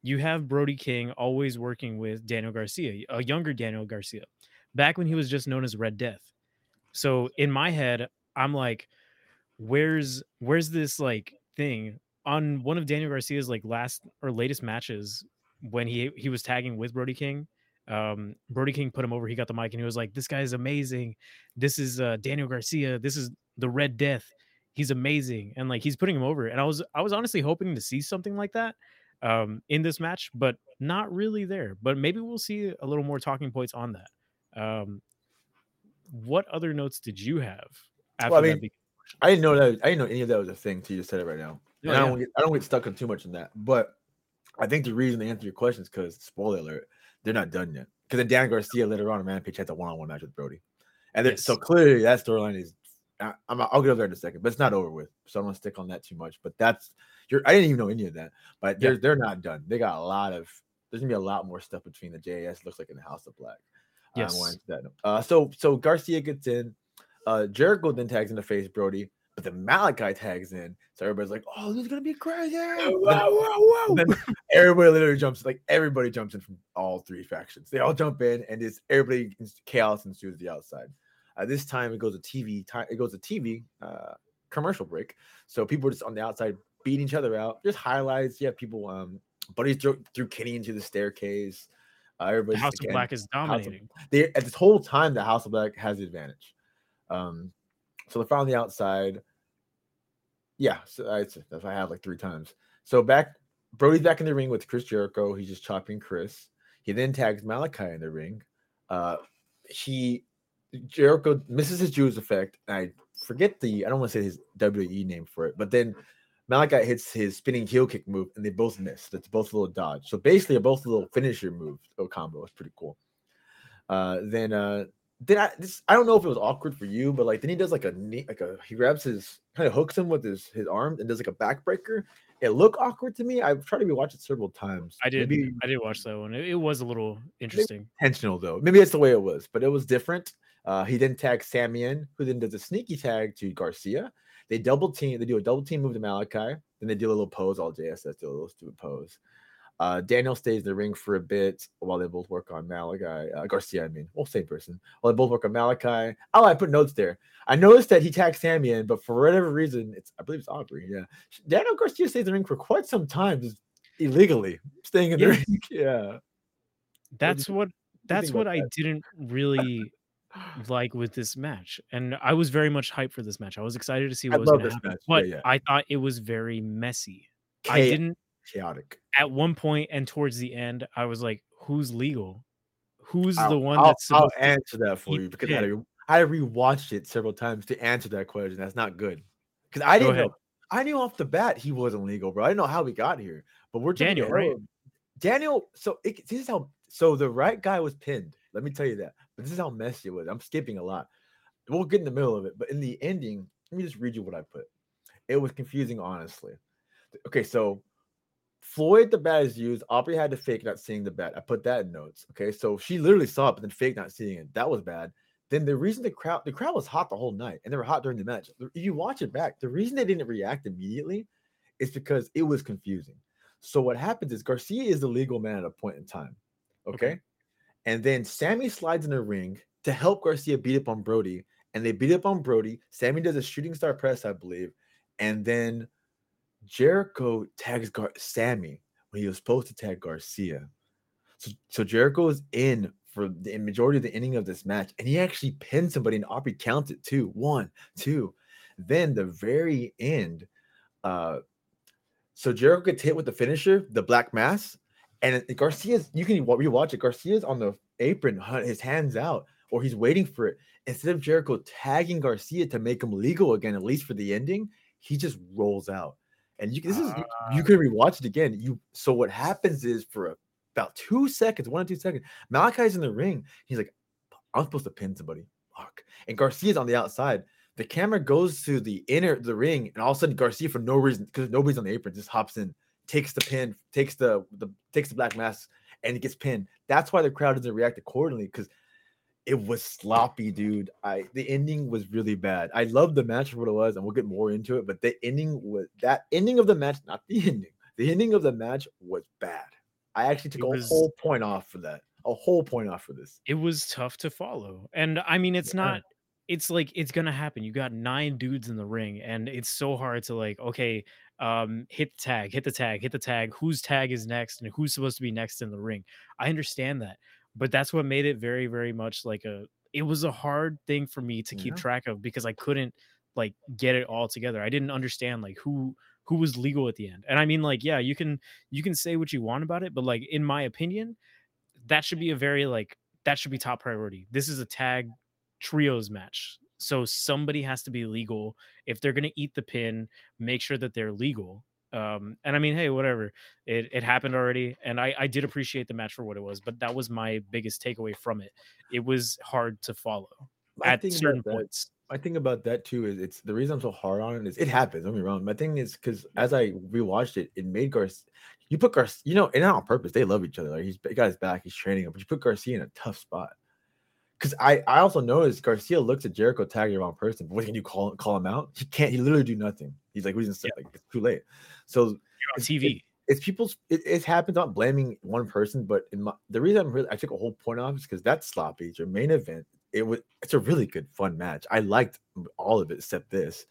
you have Brody King always working with Daniel Garcia, a younger Daniel Garcia, back when he was just known as Red Death. So in my head, I'm like, where's where's this like thing on one of Daniel Garcia's like last or latest matches when he he was tagging with Brody King? Um, Brody King put him over. He got the mic and he was like, "This guy is amazing. This is uh, Daniel Garcia. This is the Red Death. He's amazing." And like he's putting him over. And I was I was honestly hoping to see something like that um, in this match, but not really there. But maybe we'll see a little more talking points on that. Um, what other notes did you have after I mean, I didn't know that. I didn't know any of that was a thing. till you just said it right now. Yeah, and I don't. Get, I don't get stuck on too much in that. But I think the reason they answer your question is because spoiler alert, they're not done yet. Because then Dan Garcia later on in Rampage had the one-on-one match with Brody, and there- so clearly that storyline is. I, I'm, I'll get over there in a second, but it's not over with. So I don't want to stick on that too much. But that's you're. I didn't even know any of that. But they're they're not done. They got a lot of. There's gonna be a lot more stuff between the JAS. Looks like in the House of Black. Yes. Uh, so so Garcia gets in. Uh, Jericho then tags in the face Brody, but then Malachi tags in. So everybody's like, "Oh, this is gonna be crazy!" Whoa, Then- then everybody literally jumps like everybody jumps in from all three factions. They all jump in, and it's everybody chaos ensues the outside. Uh, this time it goes to TV. Time it goes to TV uh, commercial break. So people are just on the outside beating each other out. Just highlights. Yeah, people. Um, Buddy's threw, threw Kenny into the staircase. Uh, the House of Black is dominating. they at this whole time the House of Black has the advantage. Um, so they're on the outside. Yeah, so I, that's I have like three times. So back, Brody's back in the ring with Chris Jericho. He's just chopping Chris. He then tags Malachi in the ring. Uh, he Jericho misses his Judas Effect. and I forget the I don't want to say his WWE name for it, but then Malachi hits his spinning heel kick move, and they both miss. That's both a little dodge. So basically, a both a little finisher move or combo. It's pretty cool. Uh, then uh, then I this I don't know if it was awkward for you, but like then he does like a knee, like a he grabs his kind of hooks him with his his arm and does like a backbreaker. It looked awkward to me. I've tried to rewatch it several times. I did. Maybe I did watch that one. It, it was a little interesting. intentional though. Maybe that's the way it was, but it was different. Uh, he then tags Sammy in, who then does a sneaky tag to Garcia. They double team. They do a double team move to Malachi. Then they do a little pose. All JSS do a little stupid pose. Uh, Daniel stays in the ring for a bit while they both work on Malachi. Uh, Garcia, I mean, well, same person. While they both work on Malachi. Oh, I put notes there. I noticed that he tags Sammy in, but for whatever reason, it's I believe it's Aubrey. Yeah, Daniel Garcia stays in the ring for quite some time, just illegally staying in the Yeah. ring. *laughs* Yeah. That's what. That's what about I didn't really like with this match, and I was very much hyped for this match. I was excited to see I what was love going to happen, match. But yeah. I thought it was very messy. I didn't chaotic. at one point and towards the end. I was like, "Who's legal? Who's I'll- the one I'll, that's I'll to answer that for you because I? I had to rewatch it several times to answer that question. That's not good because I Go didn't ahead. know. I knew off the bat he wasn't legal, bro. I didn't know how we got here, but we're Daniel, right? Daniel. So it, this is how. So the right guy was pinned. Let me tell you that. But this is how messy it was. I'm skipping a lot. We'll get in the middle of it, but in the ending, let me just read you what I put. It was confusing, honestly. Okay, so Floyd the bat is used. Aubrey had to fake not seeing the bat. I put that in notes. Okay, so she literally saw it, but then fake not seeing it. That was bad. Then the reason the crowd the crowd was hot the whole night, and they were hot during the match. If you watch it back, the reason they didn't react immediately is because it was confusing. So what happens is Garcia is the legal man at a point in time. Okay. Okay. And then Sammy slides in the ring to help Garcia beat up on Brody. And they beat up on Brody. Sammy does a shooting star press, I believe. And then Jericho tags Gar- Sammy when he was supposed to tag Garcia. So, so Jericho is in for the majority of the ending of this match, and he actually pinned somebody, and Aubrey counts it two, one, two. Then the very end, uh, so Jericho gets hit with the finisher, the Black Mass, and Garcia's. You can wa- rewatch it. Garcia's on the apron, his hands out, or he's waiting for it. Instead of Jericho tagging Garcia to make him legal again, at least for the ending, he just rolls out. And you can- this is you- you can ah. rewatch it again. You so what happens is for about two seconds, one or two seconds. Malachi's in the ring. He's like, I'm supposed to pin somebody. Fuck. And Garcia's on the outside. The camera goes to the inner the ring, and all of a sudden Garcia, for no reason, because nobody's on the apron, just hops in, takes the pin, takes the the takes the Black Mass, and it gets pinned. That's why the crowd doesn't react accordingly because it was sloppy, dude. I the ending was really bad. I love the match for what it was, and we'll get more into it. But the ending was that ending of the match, not the *laughs* ending. The ending of the match was bad. I actually took It a was- whole point off for that. A whole point off for this. it was tough to follow. And I mean, it's Yeah. not, it's like, it's to happen. You got nine dudes in the ring, and it's so hard to, like, okay, um, hit the tag, hit the tag, hit the tag, whose tag is next, and who's supposed to be next in the ring. I understand that. But that's what made it very, very much like a, it was a hard thing for me to keep Yeah. track of because I couldn't like get it all together. I didn't understand like who who was legal at the end. And I mean like yeah, you can you can say what you want about it, but like in my opinion, that should be a very like that should be top priority. This is a tag trios match. So somebody has to be legal. If they're gonna eat the pin, make sure that they're legal. Um, and I mean, hey, whatever. It it happened already, and I I did appreciate the match for what it was, but that was my biggest takeaway from it. It was hard to follow My at certain that- points. my thing about that too is it's the reason I'm so hard on it is it happens. Don't me wrong. My thing is because as I rewatched it, it made Garcia. You put Garcia, you know, and not on purpose. They love each other. Like he's he got his back. He's training him, but you put Garcia in a tough spot. Because I I also noticed Garcia looks at Jericho tagging the wrong person. But what can you call call him out? He can't. He literally do nothing. He's like, reason Yeah. like it's too late. So You're on it's- TV. it's people's it, it happens not blaming one person but in my the reason i'm really i took a whole point off is because that's sloppy it's your main event it was it's a really good fun match i liked all of it except this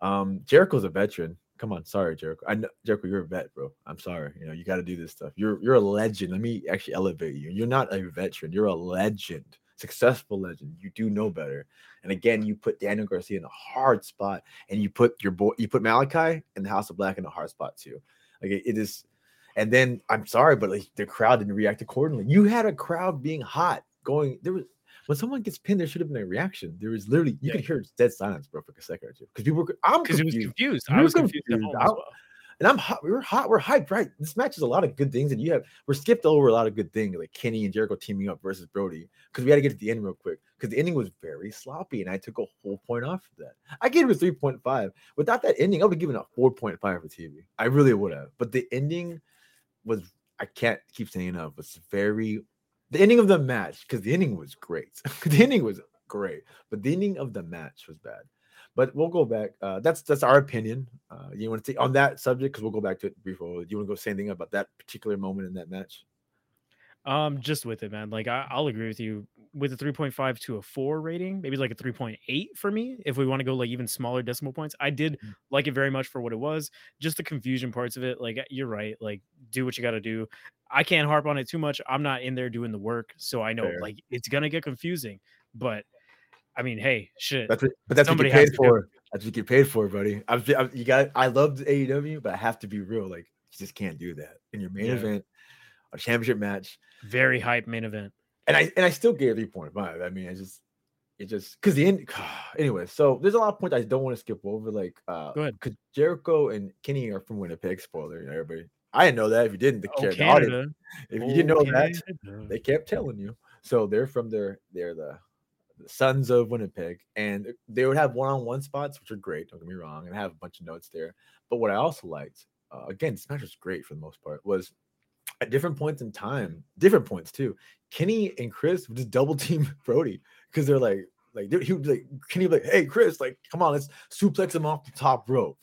um jericho's a veteran come on sorry jericho i know jericho you're a vet bro i'm sorry you know you got to do this stuff you're you're a legend let me actually elevate you you're not a veteran you're a legend successful legend you do know better and again you put daniel garcia in a hard spot and you put your boy you put malachi in the house of black in a hard spot too like it, is, and then I'm sorry, but like the crowd didn't react accordingly. You had a crowd being hot, going. There was when someone gets pinned, there should have been a reaction. There was literally you Yeah. could hear dead silence, bro, for a second or two, because people were. I'm Because it was confused, confused. I was confused, confused. I- well. And I'm hot. We were hot. We're hyped, right? This match is a lot of good things, and you have we're skipped over a lot of good things, like Kenny and Jericho teaming up versus Brody, because we had to get to the end real quick, because the ending was very sloppy, and I took a whole point off of that. I gave it a three point five. Without that ending, I would have given a four point five for TV. I really would have. But the ending was I can't keep saying enough. Was very the ending of the match because the ending was great. *laughs* the ending was great, but the ending of the match was bad. But we'll go back. Uh, that's that's our opinion. Uh, you want to take on that subject because we'll go back to it briefly. Do you want to go say anything about that particular moment in that match? Um, just with it, man. Like I, I'll agree with you with a 3.5 to a four rating, maybe like a 3.8 for me. If we want to go like even smaller decimal points, I did Mm. like it very much for what it was. Just the confusion parts of it. Like you're right. Like do what you got to do. I can't harp on it too much. I'm not in there doing the work, so I know Fair. like it's gonna get confusing. But I mean, hey, shit. That's what, but that's Somebody what you paid for. That's what you get paid for, buddy. I'm, I'm you got. I love AEW, but I have to be real. Like you just can't do that in your main Yeah. event, a championship match. Very hype main event. and I and I still gave three point five. I mean, I just it just because the end. *sighs* Anyway, so there's a lot of points I don't want to skip over. Like, uh, Go ahead. Because Jericho and Kenny are from Winnipeg. Spoiler, you know, everybody. I didn't know that. If you didn't, the, Oh, care- the audience- Canada. if you didn't know Oh, that, they kept telling you. So they're from their they're the, the sons of Winnipeg, and they would have one-on-one spots, which are great. Don't get me wrong, and I have a bunch of notes there. But what I also liked, uh, again, this match was great for the most part, was at different points in time, different points too. Kenny and Chris would just double *laughs* team Brody because they're like, like he would be like Kenny would be like, hey Chris, like come on, let's suplex him off the top rope.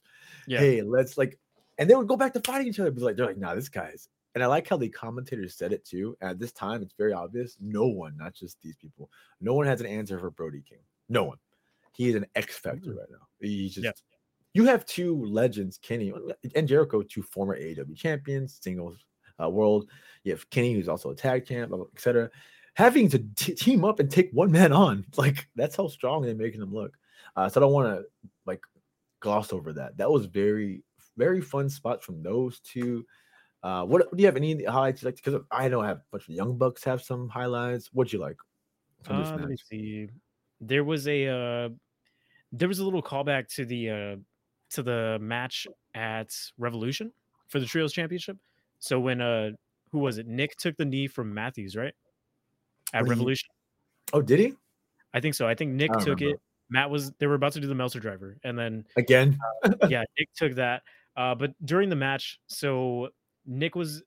Yeah. Hey, let's like, and they would go back to fighting each other. But like they're like, nah, this guy's. And I like how the commentators said it too. At this time, it's very obvious. No one, not just these people, no one has an answer for Brody King. No one. He is an X factor Mm. right now. He's just. Yeah. You have two legends, Kenny and Jericho, two former AEW champions, singles uh, world. You have Kenny, who's also a tag champ, etc. Having to t- team up and take one man on, *laughs* like that's how strong they're making them look. Uh, so I don't want to like gloss over that. That was very, very fun spots from those two. Uh, what do you have any highlights? Like, because I know I have a bunch of young bucks have some highlights. What'd you like Uh, let me see. There was a uh, there was a little callback to the uh, to the match at Revolution for the Trios Championship. So when uh who was it? Nick took the knee from Matthews, right? At Oh, he- Revolution. Oh, did he I think so. I think Nick I took remember. it. Matt was they were about to do the Meltzer driver, and then again? yeah, Nick took that. Uh, but during the match, so Nick was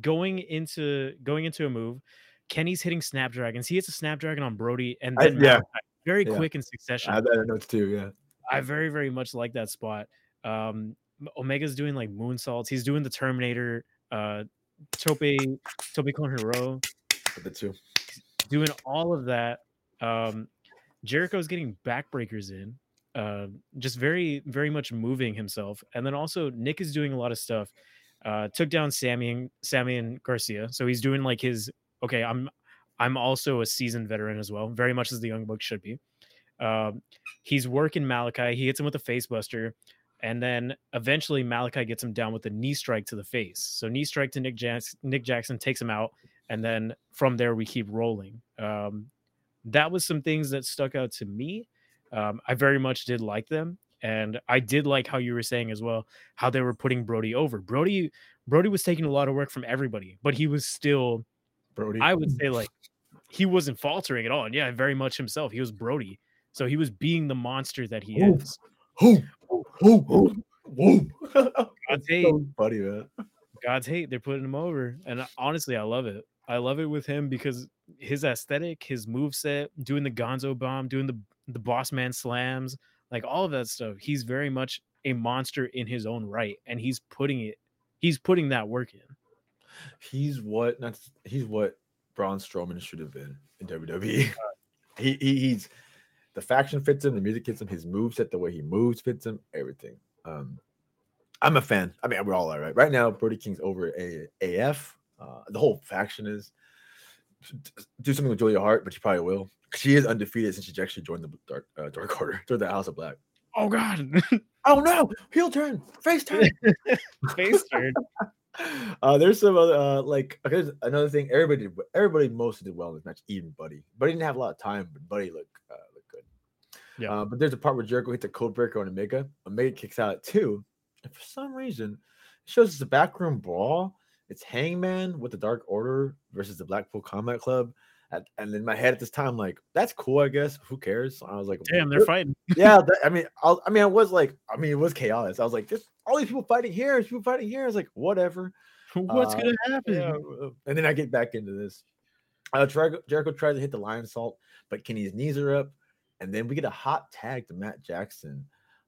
going into going into a move. Kenny's hitting snapdragons. He hits a snapdragon on Brody, and I- then yeah. Malachi, very Yeah. quick in succession. I had that notes too. Yeah. I very, very much like that spot. Um, Omega's doing like moonsaults. He's doing the Terminator, uh, Tope, Tope con Hilo, the two. doing all of that. Um, Jericho's getting backbreakers in, uh, just very, very much moving himself. And then also Nick is doing a lot of stuff. Uh, took down Sammy and Sammy and Garcia, so he's doing like his okay. I'm, I'm also a seasoned veteran as well, very much as the Young Buck should be. Um, he's working Malachi. He hits him with a face buster. And then eventually Malachi gets him down with a knee strike to the face. So knee strike to Nick Jackson. Nick Jackson takes him out, and then from there we keep rolling. Um, that was some things that stuck out to me. Um, I very much did like them, and I did like how you were saying as well how they were putting Brody over. Brody Brody was taking a lot of work from everybody, but he was still Brody. I would mm. say like he wasn't faltering at all. And yeah, very much himself. He was Brody. So he was being the monster that he Ooh. is. Who? Who? Who? Who? *laughs* God's hate. so funny, man. God's hate. They're putting him over. And honestly, I love it. I love it with him because his aesthetic, his move set, doing the gonzo bomb, doing the the boss man slams, like all of that stuff. He's very much a monster in his own right. And he's putting it, he's putting that work in. He's what? Not. He's what Braun Strowman should have been in WWE. *laughs* he, he he's the faction fits him, the music fits him, his moveset, the way he moves fits him, everything. Um, I'm a fan. I mean, we're all are, right. Right now, Brody King's over a AF. Uh, the whole faction is do something with Julia Hart, but she probably will. She is undefeated since she actually joined the Dark uh, Dark Order, *laughs* through the House of Black. Oh God. *laughs* Oh no! Heel turn, face turn. *laughs* Face turn. Uh, there's some other uh, like okay, another thing. Everybody did everybody mostly did well in this match, even Buddy. Buddy didn't have a lot of time, but Buddy looked uh, looked good. Yeah. Uh, but there's a part where Jericho hits the code breaker on Omega. Omega kicks out at two, and for some reason, it shows it's a backroom brawl. It's Hangman with the Dark Order versus the Blackpool Combat Club. At, and in my head at this time, like that's cool, I guess. Who cares? I was like, Damn, they're "What?" fighting. *laughs* yeah, that, I mean, I, I mean, I was like, I mean, it was chaos. I was like, just all these people fighting here, there's people fighting here. I was like, whatever. What's Uh, gonna happen? Yeah, uh, and then I get back into this. Uh, Jericho, Jericho tries to hit the Lionsault, but Kenny's knees are up, and then we get a hot tag to Matt Jackson,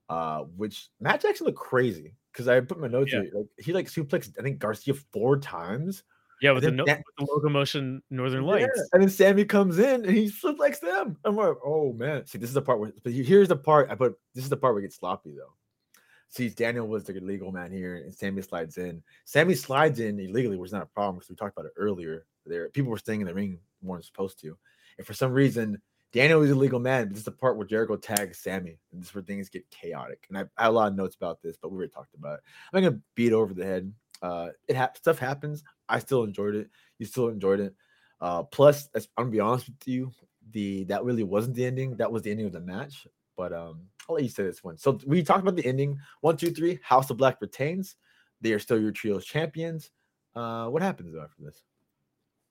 uh, which Matt Jackson looked crazy because I put my notes Yeah. here. Like he like suplexed, I think Garcia four times. Yeah, with the, no, that- with the locomotion Northern Lights. Yeah, And then Sammy comes in and he suplexes them. I'm like, oh man. See, this is the part where but here's the part I put this is the part where it gets sloppy though. See, Daniel was the legal man here, and Sammy slides in. Sammy slides in illegally, which is not a problem because we talked about it earlier. There, people were staying in the ring more than supposed to, and for some reason, Daniel is a legal man. But this is the part where Jericho tags Sammy, and this is where things get chaotic. And I, I have a lot of notes about this, but we already talked about it. I'm not gonna beat over the head. Uh, it ha- stuff happens. I still enjoyed it. You still enjoyed it. Uh, plus, I'm gonna be honest with you, the that really wasn't the ending. That was the ending of the match. But um, I'll let you say this one. So we talked about the ending. One, two, three. House of Black retains. They are still your trio's champions. Uh, what happens after this?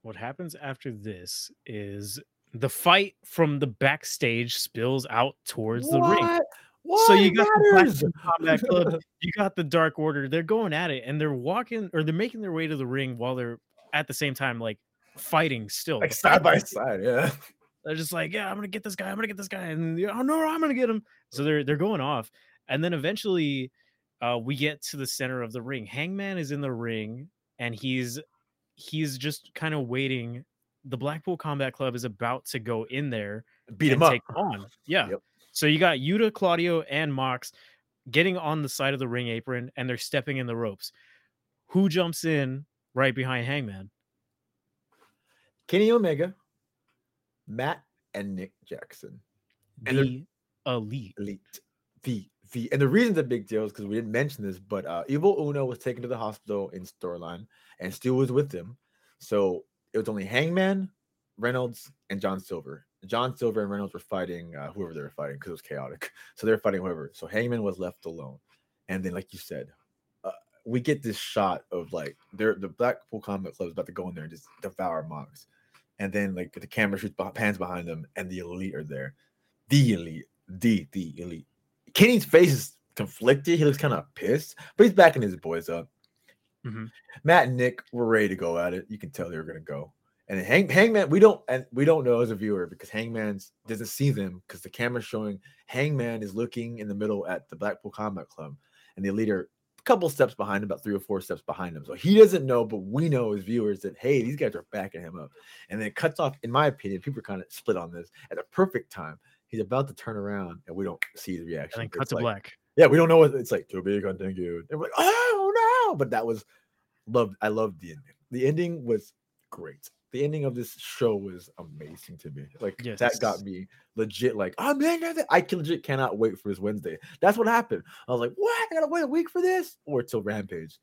What happens after this is the fight from the backstage spills out towards the ring. What? So you got the Black? Combat Club, *laughs* you got the Dark Order. They're going at it, and they're walking or they're making their way to the ring while they're at the same time like fighting still. like side by side, yeah. They're just like, yeah, I'm gonna get this guy. I'm gonna get this guy, and oh no, I'm gonna get him. So they're they're going off, and then eventually, uh, we get to the center of the ring. Hangman is in the ring, and he's he's just kind of waiting. The Blackpool Combat Club is about to go in there Beat him and up. on. Yeah. Yep. So you got Yuta, Claudio, and Mox getting on the side of the ring apron, and they're stepping in the ropes. Who jumps in right behind Hangman? Kenny Omega, Matt, and Nick Jackson. And The elite. elite. The the and the reason's a big deal is because we didn't mention this, but uh Evil Uno was taken to the hospital in storyline, and Stu was with him. So it was only Hangman, Reynolds, and John Silver. John Silver and Reynolds were fighting uh, whoever they were fighting because it was chaotic. *laughs* So they were fighting whoever. So Hangman was left alone, and then like you said, uh, we get this shot of like they're the Blackpool Combat Club is about to go in there and just devour Mox, and then like the camera shoots pans behind them, and the elite are there, the elite, the the elite. Kenny's face is conflicted. He looks kind of pissed, but he's backing his boys up. Mhm. Matt and Nick were ready to go at it. You can tell they were gonna go. And Hang, Hangman, we don't and we don't know as a viewer because Hangman's doesn't see them because the camera's showing Hangman is looking in the middle at the Blackpool Combat Club, and the leader a couple steps behind him, about three or four steps behind him. So he doesn't know, but we know as viewers that hey, these guys are backing him up. And then it cuts off, in my opinion, people are kind of split on this at the perfect time. He's about to turn around and we don't see the reaction. And then cut to like- black. yeah, we don't know what it's like. Too big on thank you. And we're like, oh But that was loved. I loved the ending. The ending was great. The ending of this show was amazing to me. Like that got me legit. Like I'm in there. I can legit cannot wait for this Wednesday. That's what happened. I was like, what? I gotta wait a week for this, or till Rampage.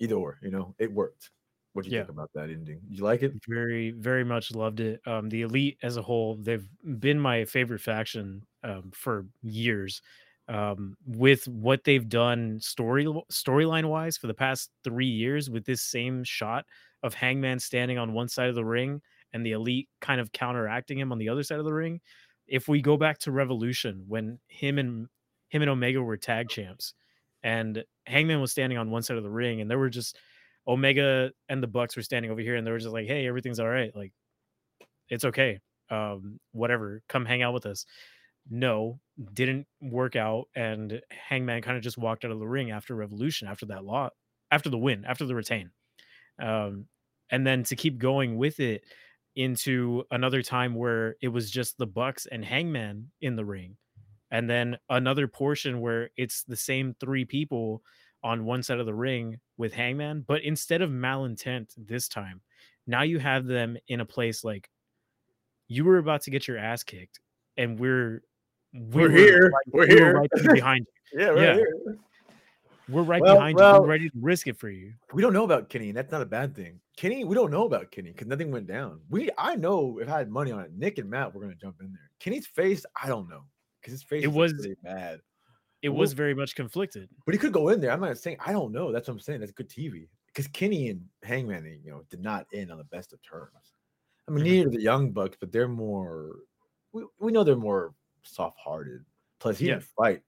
Either or, you know, it worked. What do you Yeah. think about that ending? You like it? very very much loved it um the elite as a whole they've been my favorite faction um for years um with what they've done story storyline wise for the past three years with this same shot of hangman standing on one side of the ring and the elite kind of counteracting him on the other side of the ring if we go back to revolution when him and him and omega were tag champs and hangman was standing on one side of the ring and there were just Omega and the Bucks were standing over here and they were just like, "Hey, everything's all right. Like it's okay. Um whatever. Come hang out with us." No, didn't work out and Hangman kind of just walked out of the ring after Revolution after that lot after the win, after the retain. Um and then to keep going with it into another time where it was just the Bucks and Hangman in the ring. And then another portion where it's the same three people on one side of the ring with Hangman, but instead of malintent this time, now you have them in a place like you were about to get your ass kicked, and we're we We're were here. right- We're we here. right behind *laughs* you. Yeah, right Yeah. here. We're right Well, behind you. We're ready to risk it for you. we don't know about Kenny, and that's not a bad thing. Kenny, we don't know about Kenny because nothing went down. We, I know if I had money on it, Nick and Matt were gonna jump in there. Kenny's face, I don't know because his face It was- really bad, It Well- was very much conflicted. but he could go in there. I'm not saying I don't know. That's what I'm saying. That's good TV because Kenny and Hangman, you know, did not end on the best of terms. I mean, Mhm. neither the Young Bucks, but they're more. We, we know they're more soft-hearted. Plus, he Yeah. didn't fight.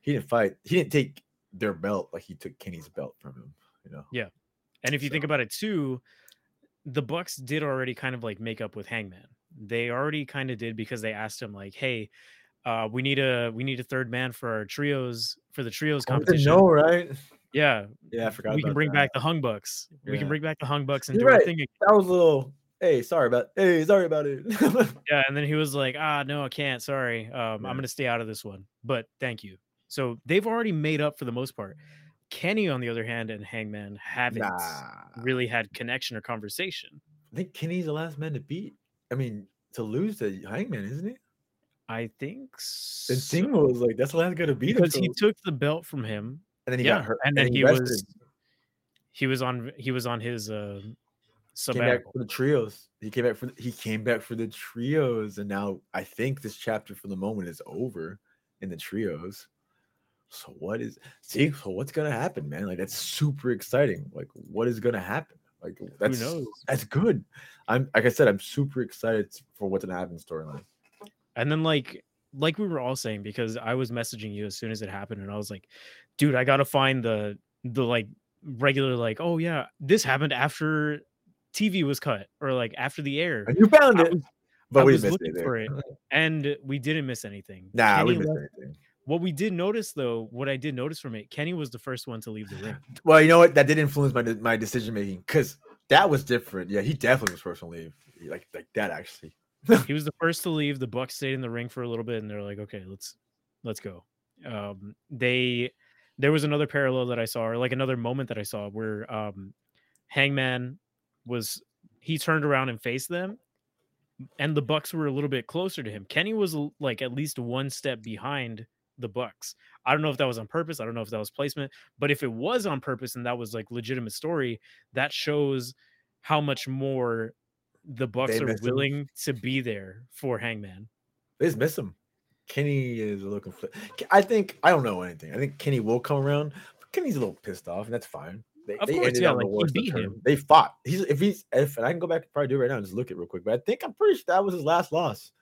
He didn't fight. He didn't take their belt like he took Kenny's belt from him. You know. Yeah, and if you think about it too, the Bucks did already kind of like make up with Hangman. They already kind of did because they asked him like, "Hey, uh, we need a we need a third man for our trios for the trios competition." know, right? Yeah, Yeah, I forgot. we can bring that. back the Hung Bucks. We can bring back the Hung Bucks and You're do our thing. again. That was a little. Hey, sorry about. Hey, sorry about it. *laughs* Yeah, and then he was like, "Ah, no, I can't. Sorry, um, Yeah. I'm gonna stay out of this one." But thank you. So they've already made up for the most part. Kenny, on the other hand, and Hangman haven't nah, really had connection or conversation. I think Kenny's the last man to beat. I mean, to lose to Hangman, isn't he? I think And so, Sting was like, "That's the last guy to beat him." because he took the belt from him. and then he yeah, got hurt, and then he rested, was he was on he was on his uh came back for the trios. He came back for the, he came back for the trios, and now I think this chapter for the moment is over in the trios. So what is see? So what's gonna happen, man? Like that's super exciting. Like what is gonna happen? Like that's that's good. I'm like I said, I'm super excited for what's gonna happen storyline. And then like like we were all saying because I was messaging you as soon as it happened and I was like, dude, I got to find the the like regular like, oh yeah, this happened after TV was cut or like after the air. And you found I it, was- but I we missed it it. and we didn't miss anything. Nah, we missed left- anything. What we did notice though, what I did notice from it, Kenny was the first one to leave the ring. *sighs* Well, you know what? That did influence my my decision making because that was different. Yeah, he definitely was first to leave. Like like that actually. *laughs* he was the first to leave. The Bucks stayed in the ring for a little bit, and they're like, "Okay, let's let's go." Um, they there was another parallel that I saw, or like another moment that I saw where um, Hangman was he turned around and faced them, and the Bucks were a little bit closer to him. Kenny was like at least one step behind the Bucks. I don't know if that was on purpose. I don't know if that was placement, but if it was on purpose and that was like legitimate story, that shows how much more the Bucks They are missed him. willing to be there for Hangman. They just miss him. Kenny is looking for. I think I don't know anything. I think Kenny will come around. but Kenny's a little pissed off, and that's fine. They, Of they course, ended yeah, on the like, he worst beat him. They fought. He's if he's if and I can go back and probably do it right now and just look at it real quick. But I think I'm pretty sure that was his last loss.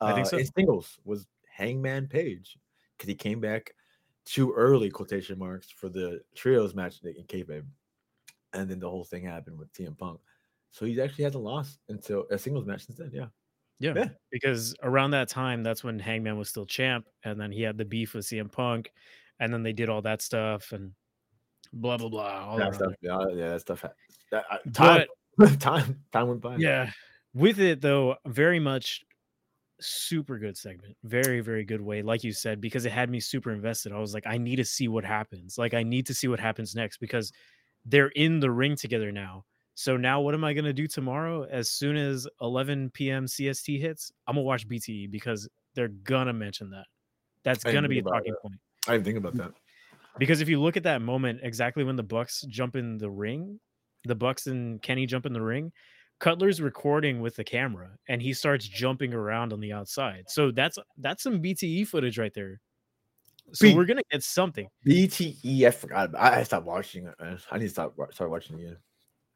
I think Uh, so. In singles was Hangman Page because he came back too early quotation marks for the trios match in kayfabe, and then the whole thing happened with CM Punk. So he actually hasn't lost until a singles match since then. Yeah. Yeah, Yeah. because around that time, that's when Hangman was still champ, and then he had the beef with CM Punk, and then they did all that stuff and blah blah blah. All that stuff, yeah, yeah, that stuff. ha- That, uh, time, *laughs* time, time went by. Yeah, with it though, very much super good segment, very very good way, like you said, because it had me super invested. I was like, I need to see what happens. Like, I need to see what happens next because they're in the ring together now. So now, what am I gonna do tomorrow? As soon as 11 p.m. CST hits, I'm gonna watch BTE because they're gonna mention that. That's gonna be a talking that. point. I didn't think about that. Because if you look at that moment, exactly when the Bucks jump in the ring, the Bucks and Kenny jump in the ring, Cutler's recording with the camera and he starts jumping around on the outside. So that's that's some BTE footage right there. So B- we're gonna get something. BTE, I forgot. I, I stopped watching I need to stop start watching again.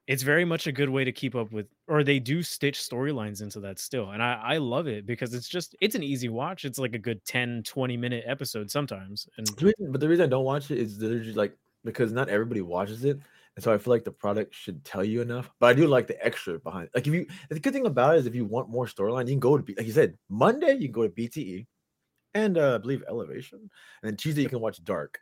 It's very much a good way to keep up with, or they do stitch storylines into that still. And I, I love it because it's just it's an easy watch. It's like a good 10, 20 minute episode sometimes. And The reason- But the reason I don't watch it is they're just like because not everybody watches it, and so I feel like the product should tell you enough. But I do like the extra behind. Like if you, the good thing about it is if you want more storyline, you can go to B- like you said Monday you can go to BTE, and uh, I believe Elevation, and then Tuesday you can watch Dark.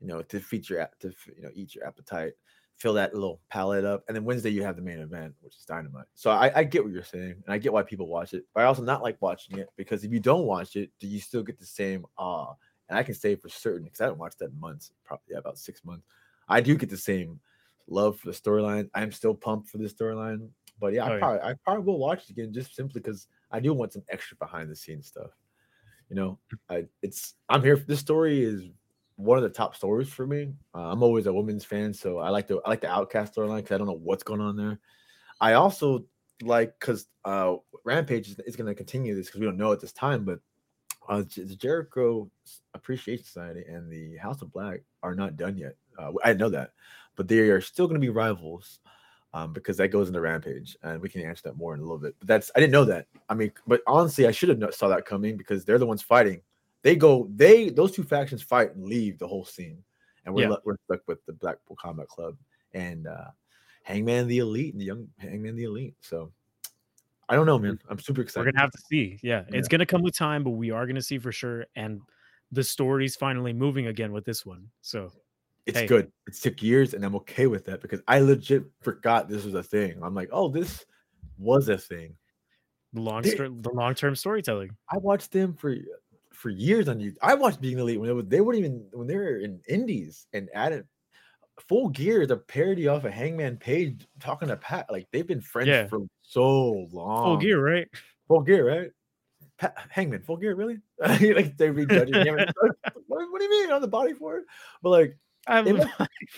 You know to feed your to you know eat your appetite, fill that little palette up, and then Wednesday you have the main event, which is Dynamite. So I, I get what you're saying, and I get why people watch it. But I also not like watching it because if you don't watch it, do you still get the same awe? and I can say for certain because I haven't watched that in months, probably yeah, about six months. I do get the same love for the storyline. I'm still pumped for this storyline, but yeah, Oh, I yeah. probably I probably will watch it again just simply because I do want some extra behind the scenes stuff. You know, mm. I it's I'm here. This story is one of the top stories for me. Uh, I'm always a women's fan, so I like the I like the Outcast storyline because I don't know what's going on there. I also like because uh Rampage is, is going to continue this because we don't know at this time, but uh, the Jericho Appreciation Society and the House of Black are not done yet. Uh, I know that, but they are still going to be rivals um, because that goes into Rampage, and we can answer that more in a little bit. But that's I didn't know that. I mean, but honestly, I should have saw that coming because they're the ones fighting. They go, they those two factions fight and leave the whole scene, and we're Yeah. le- we're stuck with the Blackpool Combat Club and uh, Hangman the Elite and the young Hangman the Elite. So I don't know, man. I'm super excited. we're gonna have to see. Yeah, it's gonna come with time, but we are gonna see for sure. And the story's finally moving again with this one. So it's Hey. good. It took years, and I'm okay with that because I legit forgot this was a thing. I'm like, oh, this was a thing. the long They- the long term storytelling. I watched them for for years on YouTube. I watched Being the Elite when was, they weren't even when they were in Indies and added Full Gear is a parody off of Hangman Page talking to Pat. Like they've been friends Yeah. for so long. Full gear, right? Full Gear, right? Pat, Hangman, Full Gear, really? *laughs* like they rejudging him. what, what do you mean on the body for it? But like I have It *laughs* was-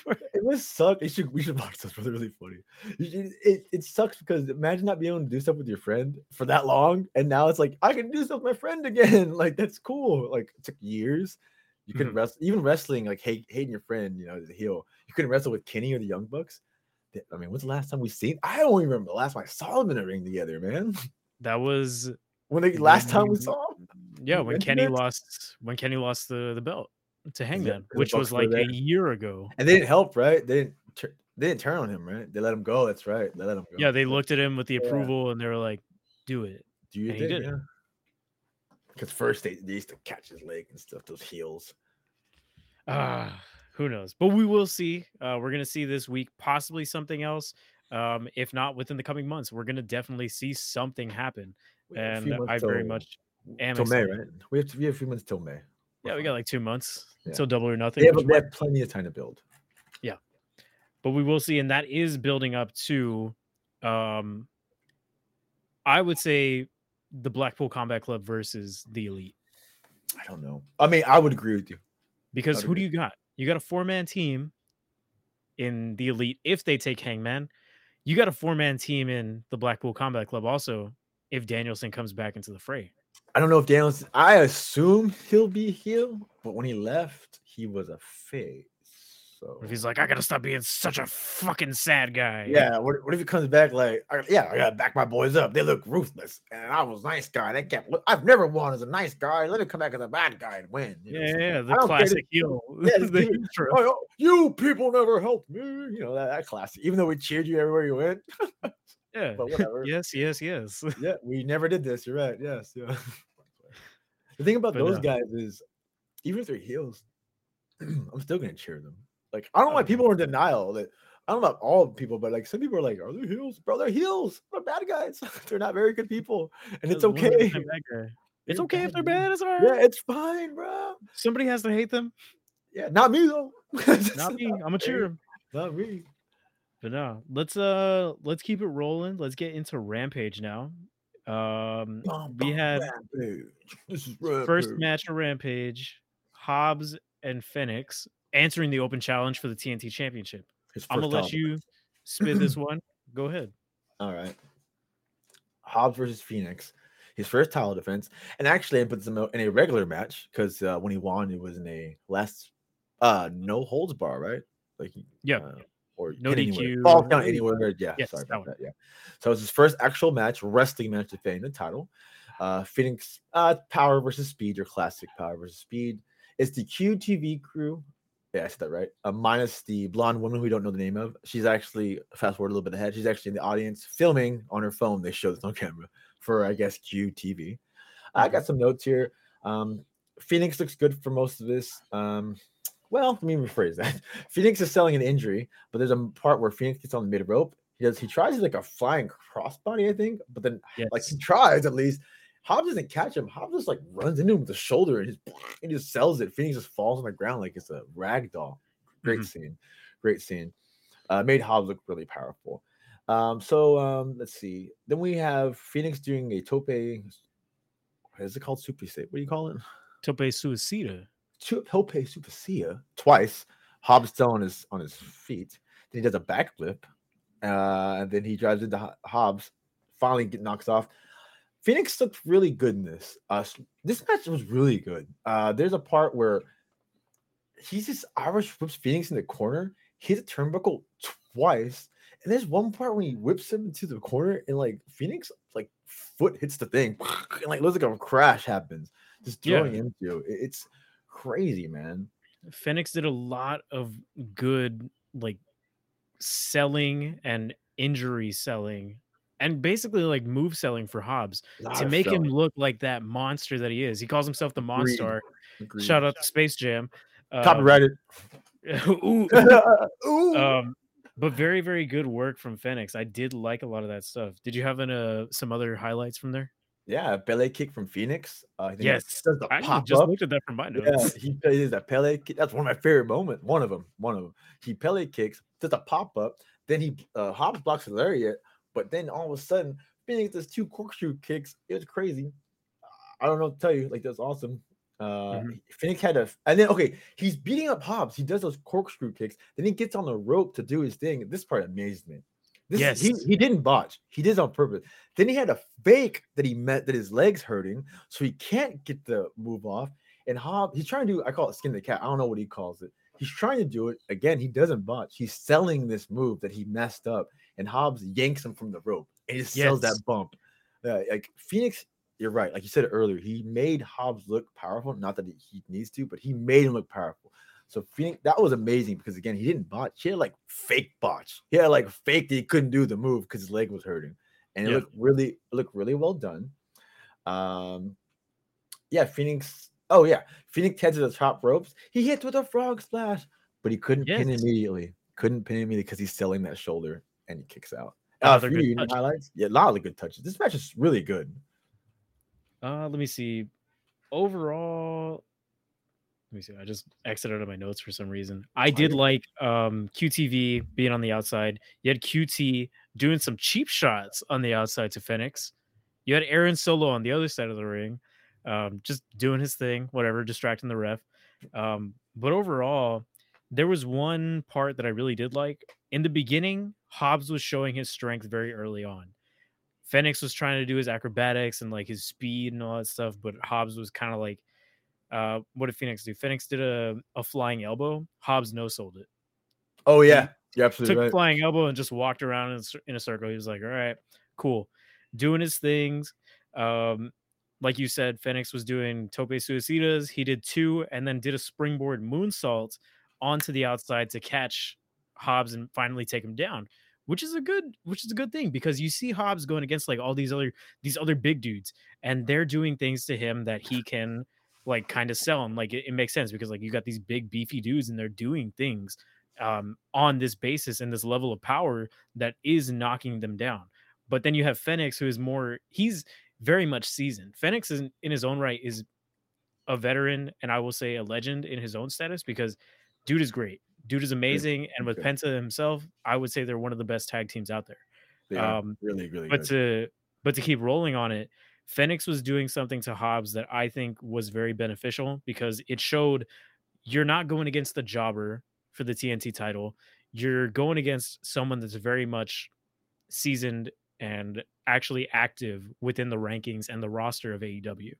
it. it was suck. You should we should watch this. *laughs* Really, really funny. Should- It, it sucks because imagine not being able to do stuff with your friend for that long, and now it's like I can do stuff with my friend again. *laughs* Like that's cool. Like it took years. You couldn't Mhm. wrestle, even wrestling, like hate, hating your friend, you know, a heel. You couldn't wrestle with Kenny or the Young Bucks. I mean, when's the last time we seen? I don't even remember the last time I saw them in a ring together, man. That was When the last time we saw them, yeah when Kenny it? lost when Kenny lost the the belt to Hangman, the which was Bucks were like a year ago. and they didn't help, right? They didn't. Tur- they didn't turn on him, right? They let him go. That's right. They let him go. Yeah, they looked at him with the Yeah. approval and they were like, "Do it." Do you And he think? did. Yeah. Because first they, they used to catch his leg and stuff, those heels. Ah, who knows? But we will see. Uh, we're gonna see this week, possibly something else. Um, if not within the coming months, we're gonna definitely see something happen. We have a And few months I very much am till May, right? We have to, we have a few months till May. Yeah, we got like two months Yeah. until double or nothing. They have, they have plenty of time to build. Yeah, but we will see, and that is building up to, um, I would say, the Blackpool Combat Club versus the Elite. I don't know. I mean, I would agree with you. Because who do you got? You got a four man team in the Elite if they take Hangman. You got a four man team in the Blackpool Combat Club also if Danielson comes back into the fray. I don't know if Daniel's. I assume he'll be heel, but when he left, he was a face. So if he's like, I gotta stop being such a fucking sad guy? yeah, what, what if he comes back like, "I- yeah, I gotta back my boys up. They look ruthless, and I was a nice guy. They kept. I've never won as a nice guy. Let me come back as a bad guy and win. you know, yeah, so- yeah, the classic heel. *laughs* Yeah, *laughs* the. Oh, oh, you people never helped me. You know that, that classic. Even though we cheered you everywhere you went, *laughs* yeah. but *laughs* whatever. yes, yes, yes. *laughs* yeah, we never did this. You're right. Yes, yeah. *laughs* the thing about But, those uh, guys is, even if they're heels, *clears throat* I'm still gonna cheer them. Like I don't know why Oh, people are in denial. That I don't know about all people, but like some people are like, "Are they heels, bro? They're heels. They're bad guys. they're not very good people, and it's That's 100% okay. It's okay if they're bad. It's all right. Yeah, it's fine, bro. Somebody has to hate them. Yeah, not me though. Not me. I'm gonna cheer. Not me. But no, let's uh let's keep it rolling. Let's get into Rampage now. Um we had Rampage. *laughs* This is first match of Rampage, Hobbs and Fenix answering the open challenge for the TNT Championship. I'm gonna let you spit this *clears throat* one. Go ahead. All right. Hobbs versus Fenix, his first title defense, and actually I put them in a regular match because uh, when he won, it was in a last uh no holds bar, right? Like Yeah. uh, or No. DQ. fall count anywhere. Yeah, Yes, sorry about that. Yeah, so it was his first actual match, wrestling match defending the title. Uh, Fenix uh, Power versus Speed, your classic Power versus Speed. It's the QTV crew. Yeah, I said that right. Uh, minus the blonde woman who we don't know the name of. She's actually fast forward a little bit ahead. She's actually in the audience filming on her phone. They show this on camera for I guess QTV. I got some notes here. Um, Fenix looks good for most of this. Um, well, let me rephrase that. *laughs* Fenix is selling an injury, but there's a part where Fenix gets on the mid rope. He does. He tries like a flying crossbody, I think, but then Yes. like he tries at least. Hobbs doesn't catch him. Hobbs just like runs into him with the shoulder and just *laughs* and just sells it. Fenix just falls on the ground like it's a rag doll. Great Mhm. scene. Great scene. Uh, made Hobbs look really powerful. Um, so um, let's see. Then we have Fenix doing a tope. What is it called? Super What do you call it? Tope Suicida. Tope Supercia twice. Hobbs still on his on his feet. Then he does a backflip, uh, and then he drives into Hobbs. Finally, get knocks off. Fenix looked really good in this. Uh, this match was really good. Uh, there's a part where he's just Irish whips Fenix in the corner, hits a turnbuckle twice, and there's one part when he whips him into the corner, and like Fenix like foot hits the thing, *laughs* and like looks like a crash happens, just Yeah. throwing him into it. It's crazy, man. Fenix did a lot of good like selling and injury selling and basically like move selling for Hobbs to of make him look like that monster that he is. He calls himself the Agreed. Monstar. Agreed. Shout out to Space Jam. Um, Copyrighted. *laughs* ooh, *laughs* Ooh. um, but very, very good work from Fenix. I did like a lot of that stuff. Did you have an, uh, some other highlights from there? Yeah, Pele kick from Fenix. Uh, I think Yes, does the I pop just up. looked at that from my Yeah, he plays a Pele. kick. That's one of my favorite moments. One of them. One of them. He Pele kicks, does a pop up. Then he uh, Hobbs blocks the lariat, but then all of a sudden, Fenix does two corkscrew kicks. It was crazy. I don't know to tell you. Like that's awesome. Uh, Mhm. Fenix had a, and then okay, he's beating up Hobbs. He does those corkscrew kicks. Then he gets on the rope to do his thing. This part amazed me. This is- he, Yes. he didn't botch. He did it on purpose. Then he had a fake that he met that his legs hurting, so he can't get the move off. And Hobbs, he's trying to do, I call it skin the cat. I don't know what he calls it. He's trying to do it again. He doesn't botch. He's selling this move that he messed up, and Hobbs yanks him from the rope and he just sells that bump. Uh, like Fenix, you're right. Like you said earlier, he made Hobbs look powerful. Not that he needs to, but he made him look powerful. So Fenix, that was amazing because again, he didn't botch. He had like fake botch. He had like fake that he couldn't do the move because his leg was hurting, and it Yeah. looked really, it looked really well done. Um, yeah, Fenix. Oh yeah, Fenix heads to the top ropes. He hits with a frog splash, but he couldn't pin immediately. Couldn't pin immediately because he's selling that shoulder and he kicks out. Oh, Uh, they're good you, highlights? Yeah, a lot of good touches. This match is really good. Uh, let me see. Overall, me see. I just exited out of my notes for some reason. I did like um QTV being on the outside. You had QT doing some cheap shots on the outside to Fenix. You had Aaron Solo on the other side of the ring, um, just doing his thing, whatever, distracting the ref. Um, but overall, there was one part that I really did like. In the beginning, Hobbs was showing his strength very early on. Fenix was trying to do his acrobatics and like his speed and all that stuff, but Hobbs was kind of like, uh, what did Fenix do? Fenix did a, a flying elbow. Hobbs no sold it. Oh yeah, you're absolutely took right. flying elbow and just walked around in, a in a circle. He was like, "All right, cool," doing his things. Um, like you said, Fenix was doing tope suicidas. He did two, and then did a springboard moonsault onto the outside to catch Hobbs and finally take him down. Which is a good, which is a good thing because you see Hobbs going against like all these other these other big dudes, and they're doing things to him that he can like kind of sell and like it, it makes sense because like you got these big beefy dudes and they're doing things um, on this basis and this level of power that is knocking them down. But then you have Fenix, who is more, he's very much seasoned. Fenix is in his own right is a veteran and I will say a legend in his own status because dude is great. Dude is amazing. And with. Penta himself, I would say they're one of the best tag teams out there. Are um, really, really But good. to but to keep rolling on it, Fenix was doing something to Hobbs that I think was very beneficial because it showed you're not going against the jobber for the TNT title. You're going against someone that's very much seasoned and actually active within the rankings and the roster of AEW.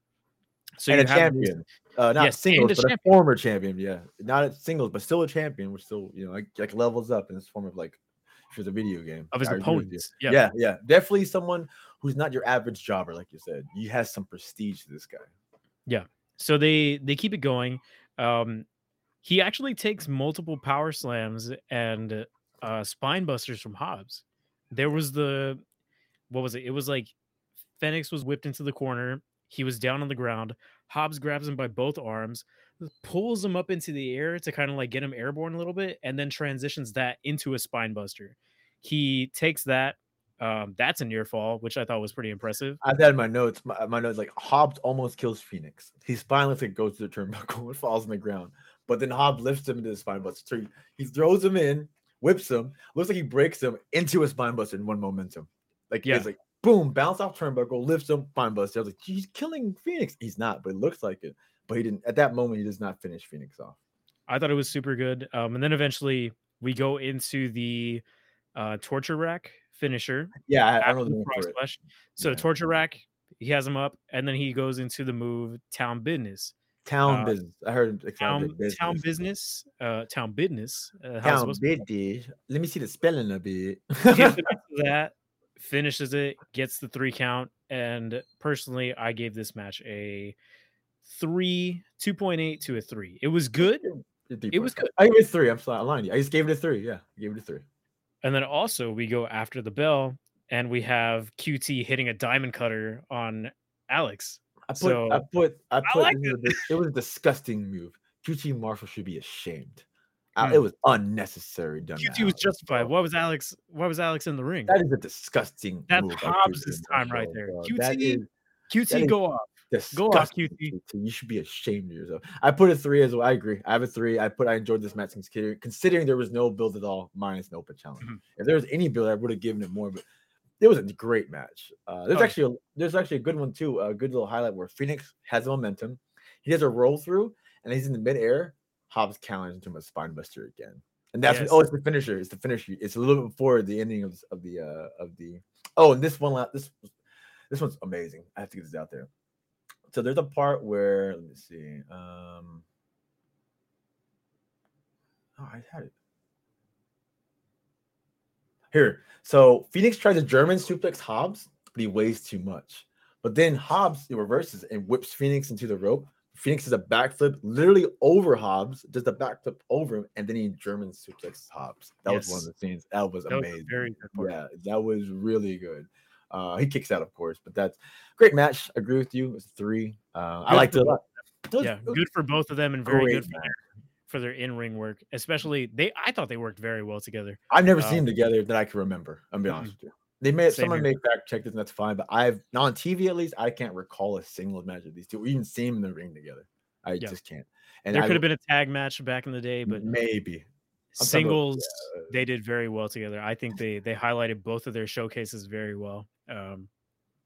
So and a you have this- champion, uh, not Yes, singles, a but a former champion. Yeah, not a singles, but still a champion. We're still, you know, like, like levels up in this form of like, it's a video game of his I agree with you. opponents. Yeah. Yeah, yeah, definitely someone who's not your average jobber, like you said. He has some prestige to this guy. Yeah, so they they keep it going um he actually takes multiple power slams and uh spine busters from hobbs there was the what was it it was like fenix was whipped into the corner he was down on the ground hobbs grabs him by both arms pulls him up into the air to kind of like get him airborne a little bit and then transitions that into a spine buster he takes that um that's a near fall which i thought was pretty impressive I've had my notes. My, my notes like Hobbs almost kills Fenix. He spineless like goes to the turnbuckle and *laughs* falls on the ground. But then Hobbs lifts him into the spine buster. So he, he throws him in, whips him. Looks like he breaks him into a spine buster in one momentum. Like Yeah. it's like boom, bounce off turnbuckle, lifts him, spine buster. I was like, he's killing Fenix. He's not, but it looks like it. But he didn't. At that moment, he does not finish Fenix off. I thought it was super good. Um, and then eventually we go into the uh, torture rack finisher. Yeah, I, I don't know the the name it. splash. So Yeah. torture rack, he has him up, and then he goes into the move town business. Town uh, business. I heard Town business. town business. Uh, town business. Uh, Town supposed to be? business. Let me see the spelling a bit. Gets him into *laughs* that, finishes it, gets the three count, and personally, I gave this match a three, two point eight to a three. It was good. It was good. I gave it three. I'm sorry, I'm lying. I just gave it a three. Yeah, I gave it a three. And then also we go after the bell and we have QT hitting a diamond cutter on Alex. I put, So, I put, I put. like this is it was a disgusting move. QT Marshall should be ashamed. Hmm. It was unnecessary. Done. QT was justified. Why was Alex why was Alex in the ring? That is a disgusting. That's Hobbs' QT time right there. bro. QT is QT is go off. Go off, disgusting, QT. You should be ashamed of yourself. I put a three as well. I agree. I have a three. I put. I enjoyed this match considering, considering there was no build at all, minus an open challenge. Mhm. If there was any build, I would have given it more. But it was a great match. Uh, there's Oh. actually a, there's actually a good one too. A good little highlight where Fenix has momentum. He does a roll through, and he's in the midair. Hobbs counters into a spine buster again, and that's Yes. oh, it's the finisher. It's the finisher. It's a little bit before the ending of of the uh, of the. Oh, and this one, this this one's amazing. I have to get this out there. So there's a part where let me see. Um, oh, I had it here. So Fenix tries a German suplex Hobbs, but he weighs too much. But then Hobbs he reverses and whips Fenix into the rope. Fenix does a backflip literally over Hobbs, does the backflip over him, and then he German suplexes Hobbs. That was one of the scenes. That was That was amazing. very good. Yeah, that was really good. Uh, he kicks out, of course, but that's great match. I agree with you. It was three. Uh, I liked it a lot. It was- Yeah, good for both of them and very good for their, for their in-ring work. Especially they I thought they worked very well together. I've never Um, seen them together that I can remember. I'm be honest with you. They may Same someone here. may fact check this, and that's fine. But I've not on TV at least. I can't recall a single match of these two, or even seen them in the ring together. I Yeah. just can't. And there I could have been a tag match back in the day, but maybe talking about- singles yeah. they did very well together. I think they they highlighted both of their showcases very well. Um,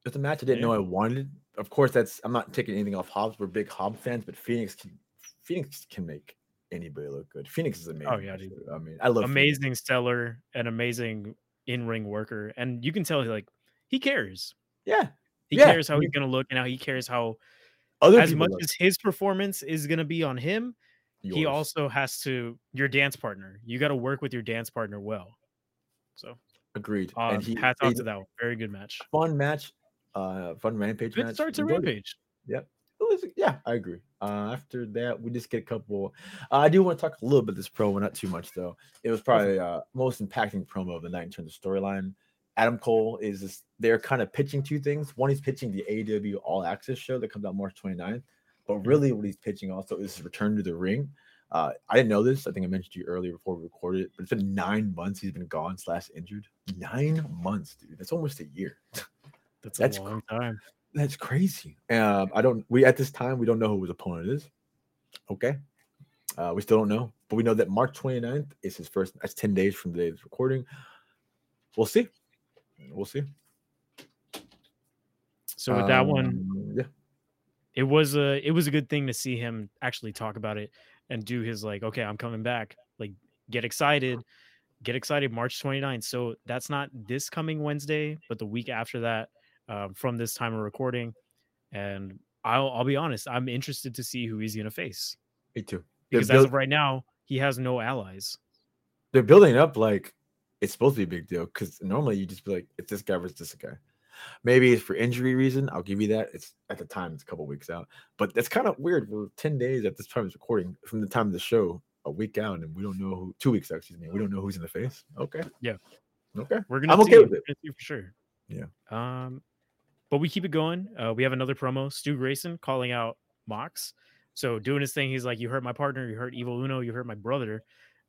it's a match I didn't Yeah. know I wanted. Of course, that's I'm not taking anything off Hobbs. We're big Hobbs fans, but Fenix can Fenix can make anybody look good. Fenix is amazing. Oh, yeah, dude. I mean, I love Fenix. amazing stellar and amazing in-ring worker, and you can tell like he cares. Yeah, He Yeah, cares how he's gonna look and how he cares how other as much look- as his performance is gonna be on him, he also has to your dance partner. You got to work with your dance partner well. So agreed. uh, and he hats off to that one. Very good match. fun match, uh, fun rampage Good match. start to it. Rampage. It was, yeah, I agree. Uh, after that, we just get a couple. Uh, I do want to talk a little bit this promo, not too much though. It was probably uh, most impacting promo of the night in terms of storyline. Adam Cole is this, they're kind of pitching two things. One, he's pitching the AW All Access show that comes out March 29th, but really what he's pitching also is his return to the ring. Uh, I didn't know this. I think I mentioned to you earlier before we recorded it, but it's been nine months he's been gone slash injured. Nine months, dude. That's almost a year. That's, *laughs* That's a long time. That's crazy. Um, I don't. We at this time we don't know who his opponent is. Okay, uh, we still don't know, but we know that March 29th is his first. That's ten days from the day of recording. We'll see. We'll see. So with that one, Um, it was a it was a good thing to see him actually talk about it and do his like okay i'm coming back like get excited get excited march 29th so that's not this coming wednesday but the week after that um, from this time of recording and i'll i'll be honest i'm interested to see who he's going to face me too. They're, because as of right now he has no allies they're building up like it's supposed to be a big deal because normally you just be like, it's this guy versus this guy. Maybe it's for injury reason. I'll give you that. It's at the time it's a couple weeks out, but that's kind of weird. We're ten days at this time of recording from the time of the show, a week out, and we don't know who. Two weeks out, excuse me. We don't know who's in the face. Okay. Yeah. Okay. we're gonna I'm okay see, with it. for sure Yeah. um but we keep it going uh we have another promo stu grayson calling out mox so doing his thing he's like you hurt my partner you hurt evil uno you hurt my brother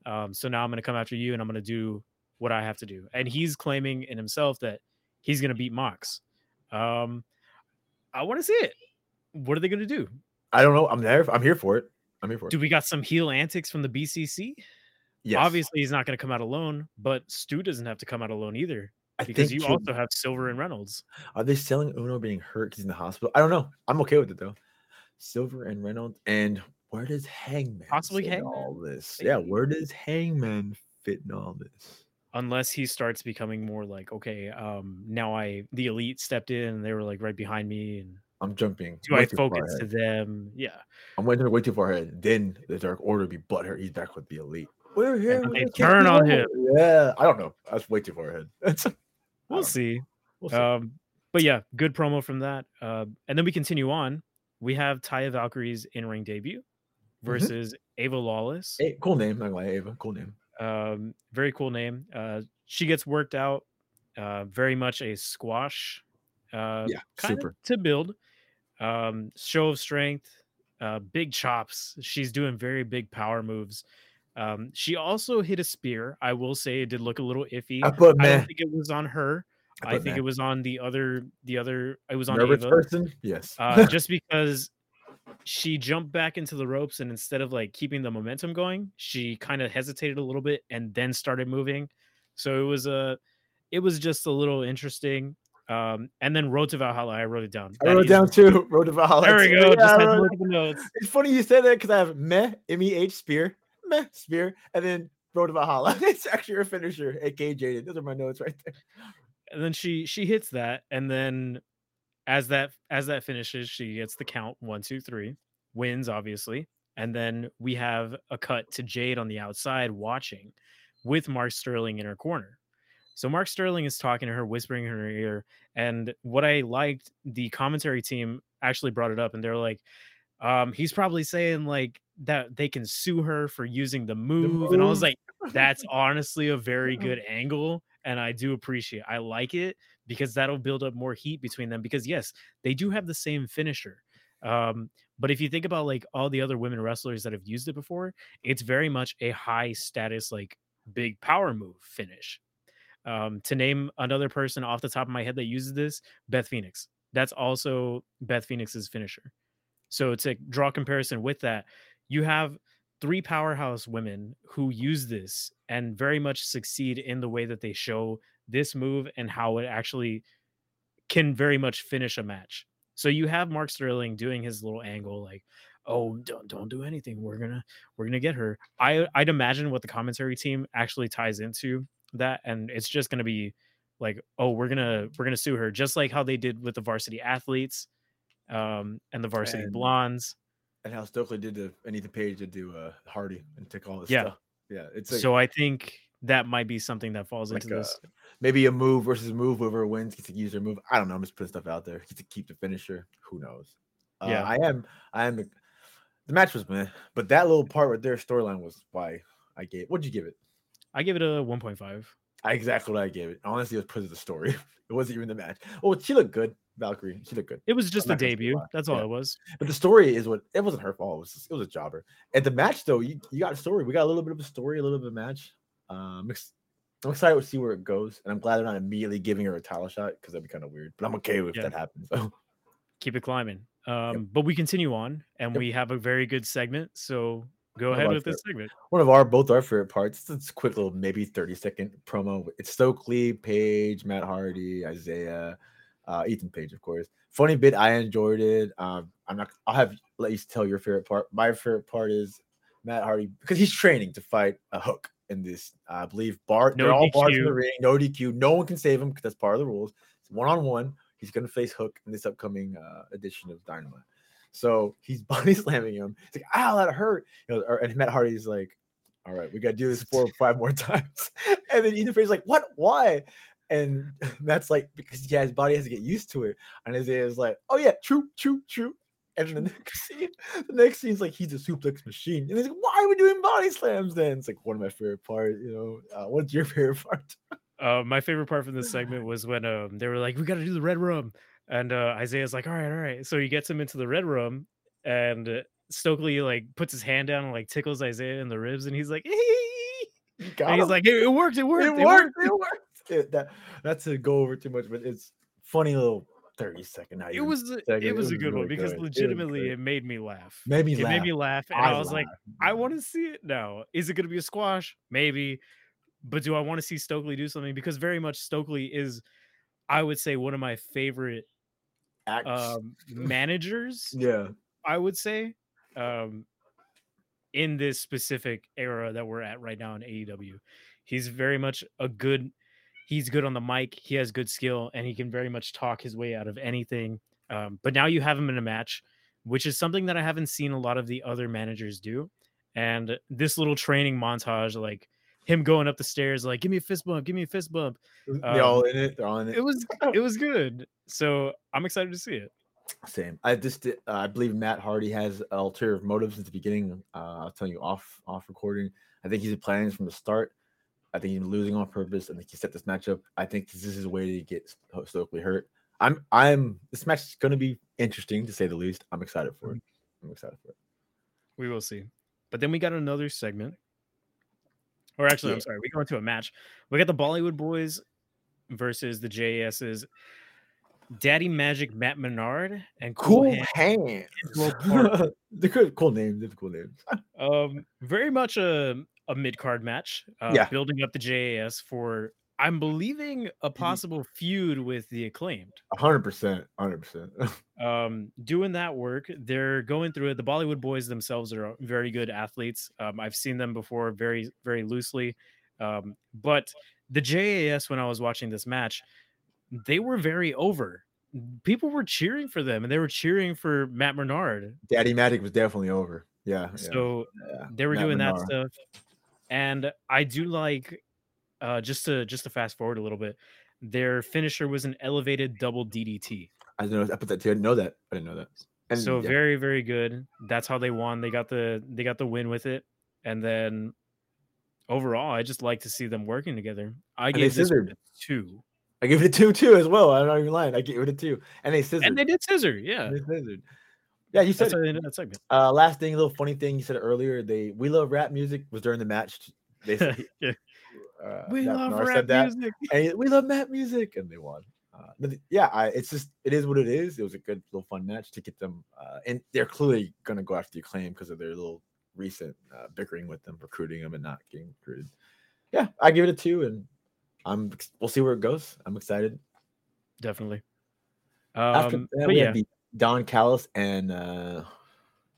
um so now i'm gonna come after you and i'm gonna do what i have to do and he's claiming in himself that he's gonna beat mox um i want to see it what are they gonna do I don't know. I'm there. I'm here for it. I'm here for it. do we got some heel antics from the bcc Yes. obviously he's not gonna come out alone but stu doesn't have to come out alone either I because you also have silver and reynolds Are they selling Uno being hurt? he's in the hospital? I don't know. I'm okay with it though. Silver and Reynolds. And where does Hangman Possibly fit Hangman, all this? Yeah, where does Hangman fit in all this? Unless he starts becoming more like okay um now i the elite stepped in and they were like right behind me and I'm jumping. do way i focus to them yeah I'm waiting way too far ahead. Then the Dark Order be butthurt. He's back with the elite. We're here. then with they turn on him. Yeah, I don't know. That's way too far ahead. *laughs* That's we'll see we'll see. um but yeah good promo from that uh and then we continue on we have taya valkyrie's in-ring debut versus ava lawless hey, cool name. Not gonna lie, Ava. Cool name. Um very cool name uh she gets worked out uh very much a squash uh Yeah, super. to build um show of strength uh big chops she's doing very big power moves um she also hit a spear i will say it did look a little iffy I put i don't man. think it was on her i, put think meh. it was on the other the other it was on nervous Ava, person. Yes. uh, *laughs* just because she jumped back into the ropes and instead of like keeping the momentum going, she kind of hesitated a little bit and then started moving. So it was a, it was just a little interesting. Um, and then Road to Valhalla, I wrote it down. I That wrote is- down too. Road to Valhalla. There we go. Yeah, just had to wrote- look at the notes. It's funny you say that because I have meh, M E H spear, meh, spear, and then Road to Valhalla. It's actually her finisher, aka Jaded. Those are my notes right there. And then she she hits that, and then as that as that finishes, she gets the count one two three, wins obviously, and then we have a cut to Jade on the outside watching, with Mark Sterling in her corner. So Mark Sterling is talking to her, whispering in her ear, and what I liked, the commentary team actually brought it up, and they're like, um, he's probably saying like that they can sue her for using the move, and I was like, that's *laughs* honestly a very good angle and i do appreciate i like it because that'll build up more heat between them because yes they do have the same finisher um but if you think about like all the other women wrestlers that have used it before it's very much a high status like big power move finish. Um to name another person off the top of my head that uses this beth phoenix. That's also beth phoenix's finisher. So to draw comparison with that you have three powerhouse women who use this and very much succeed in the way that they show this move and how it actually can very much finish a match. So you have Mark Sterling doing his little angle like, "Oh, don't don't do anything. We're going to we're to get her." I I'd imagine what the commentary team actually ties into that and it's just going to be like, "Oh, we're going to we're to sue her just like how they did with the varsity athletes um and the varsity And- blondes." and how Stokely did the and Ethan Page to do uh Hardy and took all this Yeah. stuff. Yeah, it's like, so I think that might be something that falls like into uh, this. maybe a move versus move. Whoever wins gets to use their move. I don't know. I'm just putting stuff out there. Gets to keep the finisher. Who knows? Uh, Yeah. I am. I am. The match was meh, but that little part right there, storyline was why I gave. What'd you give it? I give it a 1.5. I exactly what I gave it. Honestly, it was because of the story. *laughs* It wasn't even the match. Oh, she looked good, Valkyrie. She looked good. It was just the not gonna say debut. That's all Yeah. it was. But the story is what it wasn't her fault. It was just, it was a jobber. At the match though, you, you got a story. We got a little bit of a story, a little bit of a match. Um, I'm ex- I'm excited to see where it goes, and I'm glad they're not immediately giving her a title shot because that'd be kind of weird. But I'm okay if Yeah. that happens. So Keep it climbing. Um, But we continue on, and Yep. we have a very good segment. So go How ahead with this segment. one of our both our favorite parts. It's a quick little maybe 30 second promo. It's Stokely, Page, Matt Hardy, Isaiah, uh, Ethan Page, of course. Funny bit, I enjoyed it. Um, I'm not I'll have let you tell your favorite part. My favorite part is Matt Hardy because he's training to fight a hook in this, I believe, bar. No they're all bars in the DQ. ring, no DQ. No one can save him because that's part of the rules. It's one on one. He's gonna face Hook in this upcoming uh, edition of Dynamite. So he's *laughs* body slamming him. It's like, ow, that hurt. You know, and Matt Hardy's like, all right, we gotta do this four or five more *laughs* times. And then Ethan Page's like, what? Why? And *laughs* Matt's like, because yeah, his body has to get used to it. And Isaiah's like, oh yeah, true, true, true. And then the *laughs* next scene, the next scene's like he's a suplex machine. And he's like, why are we doing body slams then? It's like one of my favorite parts, you know. Uh, what's your *laughs* favorite part? Uh, my favorite part from this segment was when um, they were like, "We got to do the red room," and uh, Isaiah's like, "All right, all right." So he gets him into the red room, and uh, Stokely like puts his hand down and like tickles Isaiah in the ribs, and he's like, *laughs* and he's like, "It, it worked! It worked! it worked. It worked. It- that, not to go over too much, but it's funny little 30 second. It was a- second, it was a good one because good. Legitimately good. it made me laugh. made me It laugh. made me laugh, and I, was like. I want to see it now. Is it going to be a squash? Maybe, but do I want to see Stokely do something? Because very much Stokely is, I would say, one of my favorite um, *laughs* managers. yeah. I would say, um, in this specific era that we're at right now in AEW, he's very much a good. He's good on the mic. He has good skill, and he can very much talk his way out of anything. Um, but now you have him in a match, which is something that I haven't seen a lot of the other managers do. And this little training montage, like him going up the stairs, like "Give me a fist bump, give me a fist bump." They're all in it. They're all in it. It was *laughs* it was good. So I'm excited to see it. Same. I just uh, I believe Matt Hardy has ulterior motives since the beginning. Uh, I was telling you off off recording. I think he's planning from the start. I think he's losing on purpose. I think he set this matchup. I think this is his way to get Sto- Stokely hurt. I'm I'm this match is going to be interesting to say the least. I'm excited for it. I'm excited for it. We will see. But then we got another segment. Or actually, I'm sorry, we go into a match. We got the Bollywood Boys versus the JAS's Daddy Magic Matt Menard and Cool, Cool Hand. hands. Part- *laughs* cool names. They're cool names. *laughs* Um, very much a, a mid card match. Uh, Yeah. Building up the JAS for, I'm believing, Mm-hmm. a possible feud with the acclaimed. hundred percent. hundred percent. *laughs* um doing that work they're going through it the bollywood boys themselves are very good athletes um, i've seen them before very very loosely um, but the jas when i was watching this match they were very over people were cheering for them and they were cheering for matt Menard. Daddy Magic was definitely over. Yeah. yeah, so yeah. they were Matt doing that stuff and i do like uh just to just to fast forward a little bit their finisher was an elevated double ddt I didn't know. I put that too. I didn't know that. I didn't know that. And so yeah, very very good that's how they won they got the they got the win with it and then overall i just like to see them working together i gave this two I gave it a two too as well. I'm not even lying. I gave it a two, and they scissored. and they did scissor yeah They scissored. Yeah, you said that's it. how they ended that segment Uh, last thing, a little funny thing you said earlier. They we love rap music was during the match. They said, *laughs* Yeah. uh, we love rap that, music and we love Matt music, and they won. Uh, but yeah, I, it's just it is what it is. It was a good little fun match to get them, uh, and they're clearly gonna go after the acclaim because of their little recent uh, bickering with them, recruiting them, and not getting recruited. Yeah, I give it a two, and I'm we'll see where it goes. I'm excited. definitely After um that, but we yeah had the Don Callis and uh,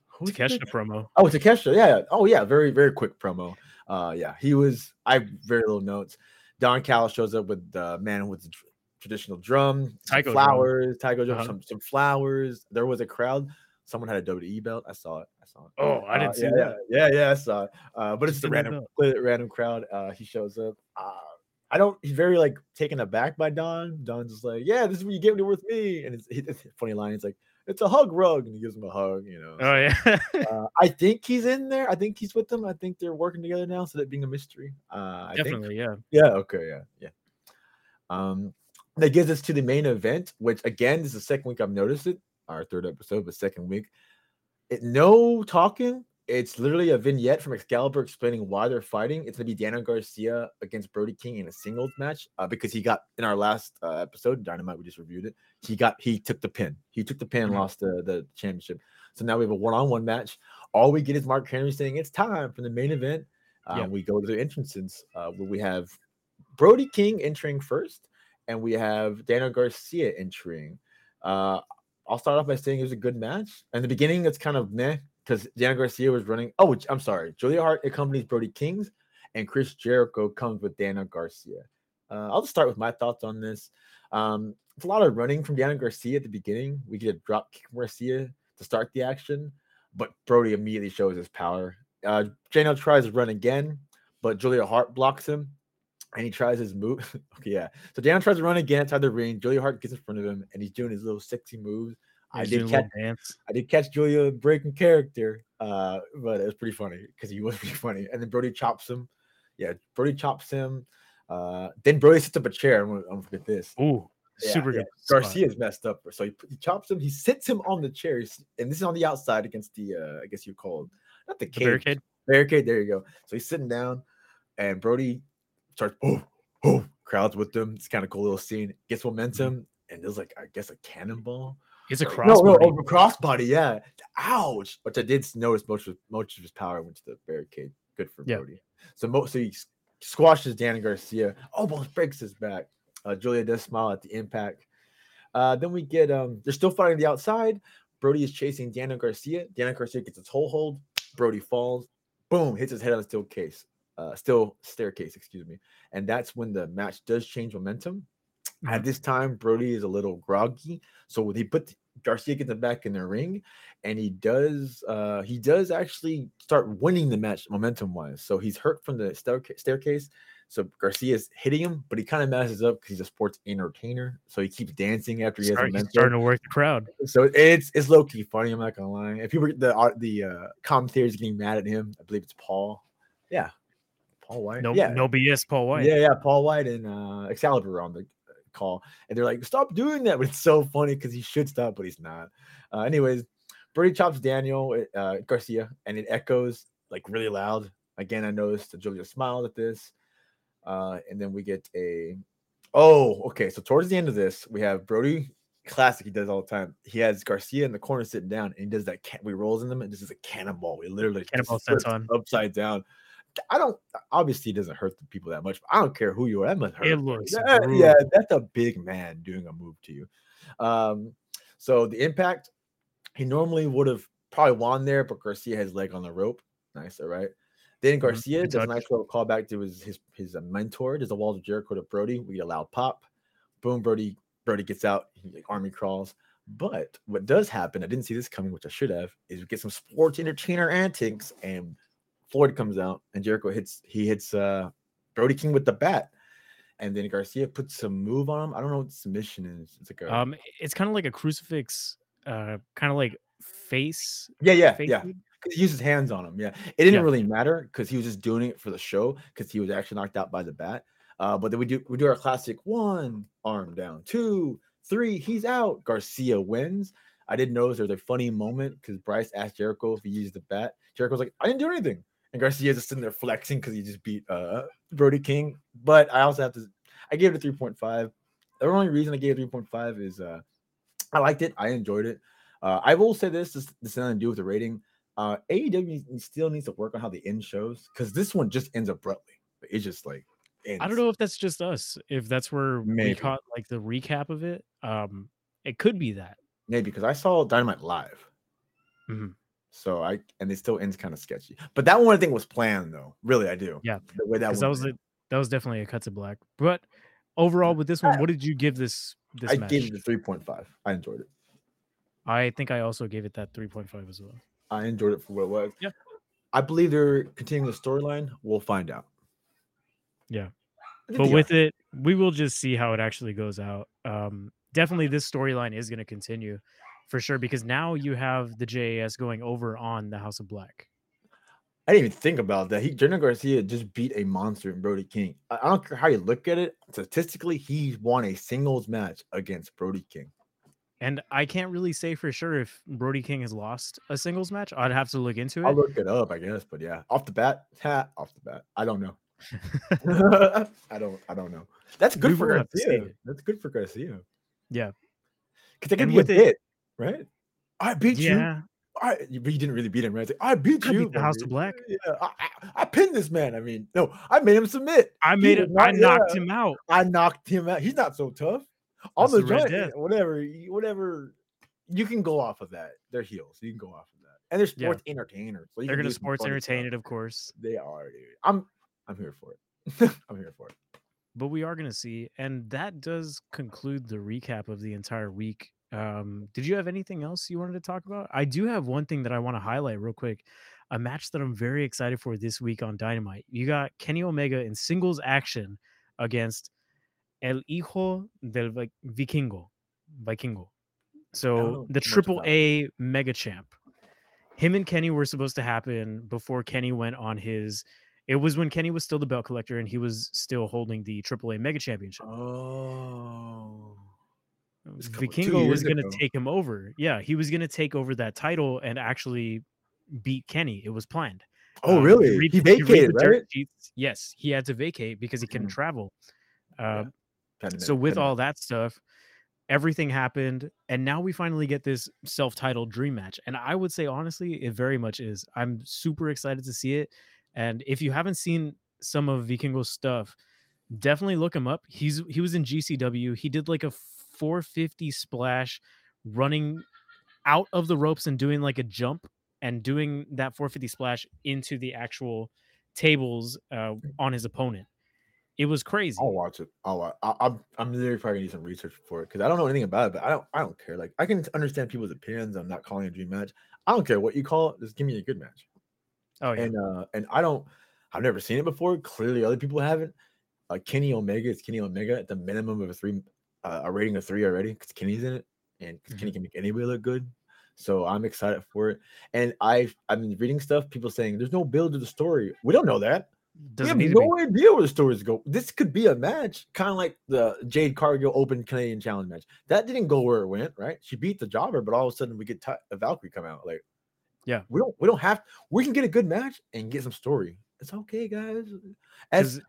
who Takeshita promo Oh, Takeshita. Yeah. yeah. Oh, yeah. Very, very quick promo. Uh, yeah. He was. I have very little notes. Don Callis shows up with the man with the tr- traditional drum, drum. flowers, taiko drum, Uh-huh. some some flowers. There was a crowd. someone had a WWE belt. I saw it. I saw it. Oh, I didn't Uh, see yeah, that. Yeah, yeah, yeah, I saw it. Uh, but it's just a random, random crowd. Uh, he shows up. Uh, I don't. He's very like taken aback by Don. Don's just like, "Yeah, this is what you get with me." And it's, it's a funny line. It's like, "It's a hug rug," and he gives him a hug. You know. Oh yeah. *laughs* uh, I think he's in there. I think he's with them. I think they're working together now, so that being a mystery. Uh, I think Definitely, yeah. yeah. Okay. Yeah. Yeah. Um, that gives us to the main event, which again this is the second week I've noticed it. Our third episode, but second week. It no talking. It's literally a vignette from Excalibur explaining why they're fighting. It's gonna be Daniel Garcia against Brody King in a singles match uh, because he got in our last uh, episode, Dynamite. We just reviewed it. He got he took the pin. He took the pin, and Mhm. lost the the championship. So now we have a one-on-one match. All we get is Mark Henry saying it's time for the main event. Uh, Yeah. We go to the entrances uh, where we have Brody King entering first, and we have Daniel Garcia entering. Uh, I'll start off by saying it was a good match. In the beginning, it's kind of meh because Daniel Garcia was running. Oh, I'm sorry. Julia Hart accompanies Brody Kings, and Chris Jericho comes with Dana Garcia. Uh, I'll just start with my thoughts on this. Um, it's a lot of running from Daniel Garcia at the beginning. We get a drop kick from Garcia to start the action, but Brody immediately shows his power. Uh, Daniel tries to run again, but Julia Hart blocks him and he tries his move. *laughs* okay, yeah. So Dan tries to run again outside the ring. Julia Hart gets in front of him, and he's doing his little sexy moves. I did catch, dance. I did catch Julia breaking character, uh, but it was pretty funny because he was *laughs* pretty funny. And then Brody chops him. Yeah, Brody chops him. Uh, then Brody sits up a chair. I'm gonna, I'm gonna forget this. Ooh, Yeah, super yeah. good. Garcia's messed up, so he, he chops him. He sits him on the chair, he's- and this is on the outside against the, uh, I guess you call it, not the, The barricade. barricade. There you go. So he's sitting down, and Brody starts, oh, oh, crowds with them. It's kind of cool little scene. Gets momentum, and there's like, I guess, a cannonball. It's a crossbody. No, no, oh, a crossbody. Yeah. Ouch. Which I did notice most of most of his power went to the barricade. Good for Yeah. Brody. So most so he squashes Danny Garcia. Almost breaks his back. Uh, Julia does smile at the impact. Uh, then we get um, they're still fighting the outside. Brody is chasing Daniel Garcia. Daniel Garcia gets a toe hold. Brody falls. Boom, hits his head on a steel case. Uh, still staircase, excuse me. And that's when the match does change momentum. At Mhm. this time, Brody is a little groggy. So when he put Garcia gets him back in the ring, and he does uh he does actually start winning the match momentum wise. So he's hurt from the staircase. So Garcia's hitting him, but he kind of messes up because he's a sports entertainer. So he keeps dancing after he has he's momentum. starting to work the crowd. So it's it's low key funny. I'm not gonna lie. If people the uh, the uh, commentators getting mad at him, I believe it's Paul. Yeah, Paul White. No, yeah, no BS, Paul White. yeah, yeah. Paul White and uh, Excalibur on the uh, call, and they're like, "Stop doing that!" But *laughs* it's so funny because he should stop, but he's not. Uh, anyways, Brody chops Daniel uh, Garcia, and it echoes like really loud. Again, I noticed that Julia smiled at this, uh, and then we get a. Oh, okay. So towards the end of this, we have Brody. Classic, he does all the time. He has Garcia in the corner sitting down, and he does that. Can- we rolls in them, and this is a cannonball. We literally Cannonball flips senton. upside down. I don't obviously it doesn't hurt the people that much. But I don't care who you are. That must hurt. It looks yeah, yeah, that's a big man doing a move to you. Um, so the impact, he normally would have probably won there, but Garcia has leg on the rope. Nice, all right. Then Garcia Mm-hmm. Does a nice little callback to his his his uh, mentor. Does a Walls of Jericho to Brody. We get a loud pop. Boom, Brody. Brody gets out. He like, army crawls. But what does happen, I didn't see this coming, which I should have, is we get some sports entertainer antics, and Floyd comes out, and Jericho hits. He hits uh Brody King with the bat, and then Garcia puts some move on him. I don't know what submission is. It's like a Um, it's kind of like a crucifix, uh, kind of like face. yeah, yeah, face yeah. lead. Because he uses hands on him. Yeah, it didn't Yeah. really matter because he was just doing it for the show because he was actually knocked out by the bat. Uh, but then we do we do our classic one arm down, two, three, he's out. Garcia wins. I didn't notice there's a funny moment because Bryce asked Jericho if he used the bat. Jericho's like, I didn't do anything. And Garcia's just sitting there flexing because he just beat uh Brody King. But I also have to I gave it a 3.5. The only reason I gave it 3.5 is uh I liked it, I enjoyed it. Uh, I will say this, this, this has nothing to do with the rating. Uh, AEW still needs to work on how the end shows because this one just ends abruptly. It's just like I don't know if that's just us. If that's where we caught like the recap of it. Um, it could be that. maybe because I saw Dynamite live, Mhm. So I and it still ends kind of sketchy. But that one I think was planned though. Really, I do. Yeah, the way that that was a, that was definitely a cut to black. But overall, with this one, what did you give this this I match? gave it a three point five. I enjoyed it. I think I also gave it that 3.5 as well. I enjoyed it for what it was. Yeah. I believe they're continuing the storyline. We'll find out. Yeah. But with it, we will just see how it actually goes out. Um, definitely, this storyline is going to continue for sure because now you have the JAS going over on the House of Black. I didn't even think about that. He Jenna Garcia just beat a monster in Brody King. I, I don't care how you look at it. Statistically, he's won a singles match against Brody King. And I can't really say for sure if Brody King has lost a singles match. I'd have to look into it. I'll look it up, I guess. But yeah, off the bat, ha, off the bat, I don't know. *laughs* *laughs* I don't. I don't know. That's good We for will have to see Garcia. That's good for Garcia. Yeah. Because they can And be a with it- bit, right? I beat you. Yeah. I, but you didn't really beat him, right? Like, I beat I you. beat the House of. Black. Yeah, I, I, I pinned this man. I mean, no, I made him submit. I made it. I knocked yeah. him out. I knocked him out. He's not so tough. On the the joint, whatever, you- whatever. You can go off of that. They're heels. You can go off of that, and they're Yeah. sports entertainers. So They're going to sports entertain stuff. it, of course. They are, dude. I'm, I'm here for it. *laughs* I'm here for it. but we are going to see and that does conclude the recap of the entire week um did you have anything else you wanted to talk about? I do have one thing that i want to highlight real quick a match that i'm very excited for this week on dynamite. You got kenny omega in singles action against el hijo del vikingo vikingo. So the triple a mega champ. Him and kenny were supposed to happen before kenny went on his it was when Kenny was still the belt collector and he was still holding the AAA Mega Championship. Oh, Couple- Vikingo was going to take him over. Yeah, he was going to take over that title and actually beat Kenny. It was planned. oh, Um, really? read- he if you read vacated, right? sheets- yes, he had to vacate because he couldn't Mhm. travel. Uh, Pandemic, so with all that stuff, everything happened, and now we finally get this self-titled dream match. And I would say honestly, it very much is. I'm super excited to see it. And if you haven't seen some of Vikingo's stuff, definitely look him up. He's he was in GCW. He did like a 450 splash, running out of the ropes and doing like a jump and doing that 450 splash into the actual tables uh, on his opponent. It was crazy. I'll watch it. I'll watch. I, I'm I'm literally probably gonna do some research for it because I don't know anything about it. But I don't I don't care. Like I can understand people's opinions. I'm not calling a dream match. I don't care what you call it. Just give me a good match. Oh yeah. And uh and I don't. I've never seen it before. Clearly, other people haven't. Uh, Kenny Omega is Kenny Omega at the minimum of a three, uh, a rating of three already because Kenny's in it, and Mm-hmm. Kenny can make anybody look good. So I'm excited for it. And I I've been reading stuff. People saying there's no build to the story. We don't know that. Doesn't we have to be. no idea where the stories go. This could be a match, kind of like the Jade Cargill Open Canadian Challenge match. That didn't go where it went, right? She beat the jobber, but all of a sudden we get Ty- a Valkyrie come out. Like, Yeah. we don't we don't have we can get a good match and get some story. It's okay, guys. As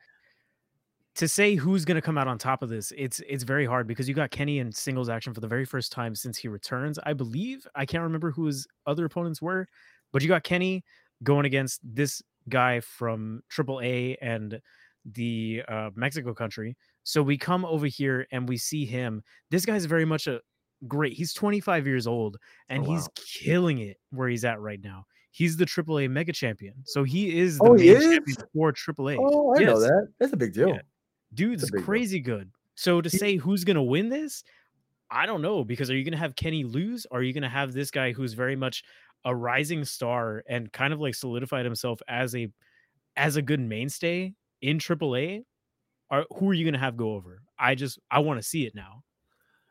to say who's going to come out on top of this, it's it's very hard because you got Kenny in singles action for the very first time since he returns. I believe I can't remember who his other opponents were, but you got Kenny going against this guy from AAA and the uh, Mexico country. So we come over here and we see him. This guy's very much a great. He's 25 years old and Oh, he's killing it where he's at right now. He's the AAA mega champion. So he is the Oh, he is? champion for AAA. oh, I know that. That's a big deal. Yeah. Dude's crazy good. So to say who's gonna win this, I don't know because are you gonna have Kenny lose? Or are you gonna have this guy who's very much a rising star and kind of like solidified himself as a as a good mainstay in AAA? Are who are you gonna have go over? I just I want to see it now.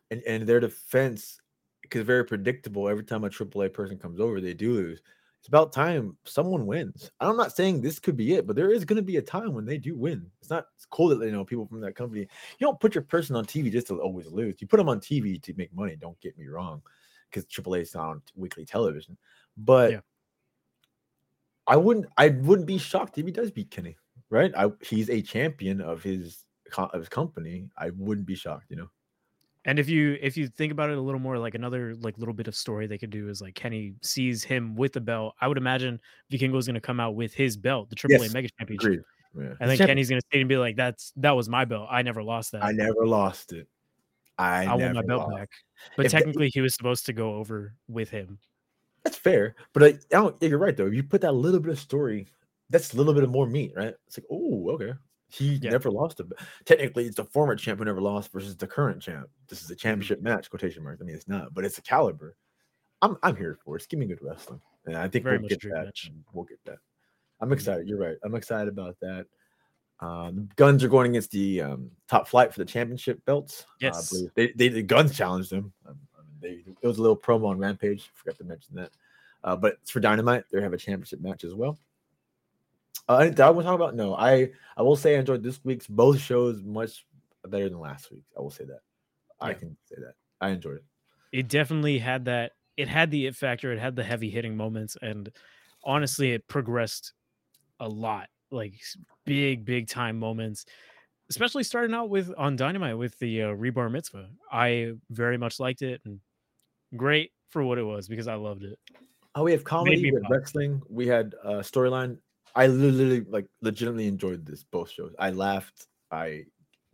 And and their defense because very predictable. Every time a AAA person comes over, they do lose. It's about time someone wins. I'm not saying this could be it, but there is going to be a time when they do win. It's not it's cool that you know people from that company. You don't put your person on TV just to always lose. You put them on TV to make money. Don't get me wrong, because AAA is not on weekly television. But Yeah. I wouldn't I wouldn't be shocked if he does beat Kenny. Right? I he's a champion of his of his company. I wouldn't be shocked. You know. And if you if you think about it a little more, like another like little bit of story they could do is like Kenny sees him with the belt. I would imagine Vikingo is going to come out with his belt, the AAA Yes, Mega Championship. Agreed. Yeah. And then Kenny's gonna say and be like, "That's that was my belt. I never lost that. I never lost it. I, I, want my belt lost. back." But If the- technically, he was supposed to go over with him. That's fair, but I, I don't. yeah, You're right though. If you put that little bit of story, that's a little bit of more meat, right? It's like, oh, okay. He Yeah. never lost it. Technically, it's the former champ who never lost versus the current champ. This is a championship match, quotation marks. I mean, it's not, but it's a caliber. I'm I'm here for it. Give me good wrestling, and I think Very we'll get that. match. We'll get that. I'm excited. You're right. I'm excited about that. Um, Gunns are going against the um, top flight for the championship belts. Uh, I Yes. believe they, they the Gunns challenged them. Um, I mean, they it was a little promo on Rampage. Forgot to mention that. Uh, but it's for Dynamite. They have a championship match as well. Uh, anything I want to talk about? No, I I will say I enjoyed this week's both shows much better than last week. I will say that. I can say that. I enjoyed it. it definitely had that it had the it factor it had the heavy hitting moments and honestly it progressed a lot like big big time moments especially starting out with on dynamite with the uh, rebar mitzvah i very much liked it and great for what it was because i loved it Oh, we have comedy, me we had wrestling, we had uh storyline. I literally like legitimately enjoyed this both shows. I laughed. I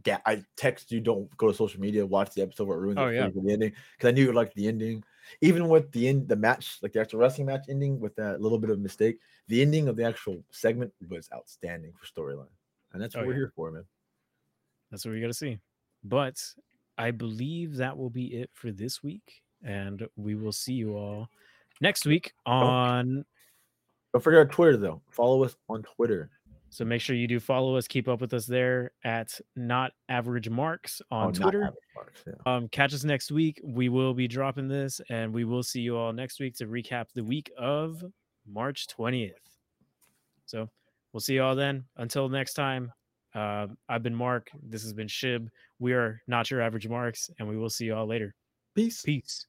get. I text you. Don't go to social media. Watch the episode where it ruins Oh, yeah. for you for the ending because I knew you would like the ending. Even with the end, the match, like the actual wrestling match ending with that little bit of mistake, the ending of the actual segment was outstanding for storyline, and that's Oh, what we're yeah. here for, man. that's what we got to see but i believe that will be it for this week and we will see you all next week on Don't forget our Twitter though. Follow us on Twitter. So make sure you do follow us, keep up with us there at not average marks on Oh, Twitter. Marks, yeah. Um, catch us next week. We will be dropping this, and we will see you all next week to recap the week of March 20th. So we'll see you all then. Until next time, uh, I've been Mark. This has been Shib. We are not your average marks, and we will see you all later. Peace. Peace.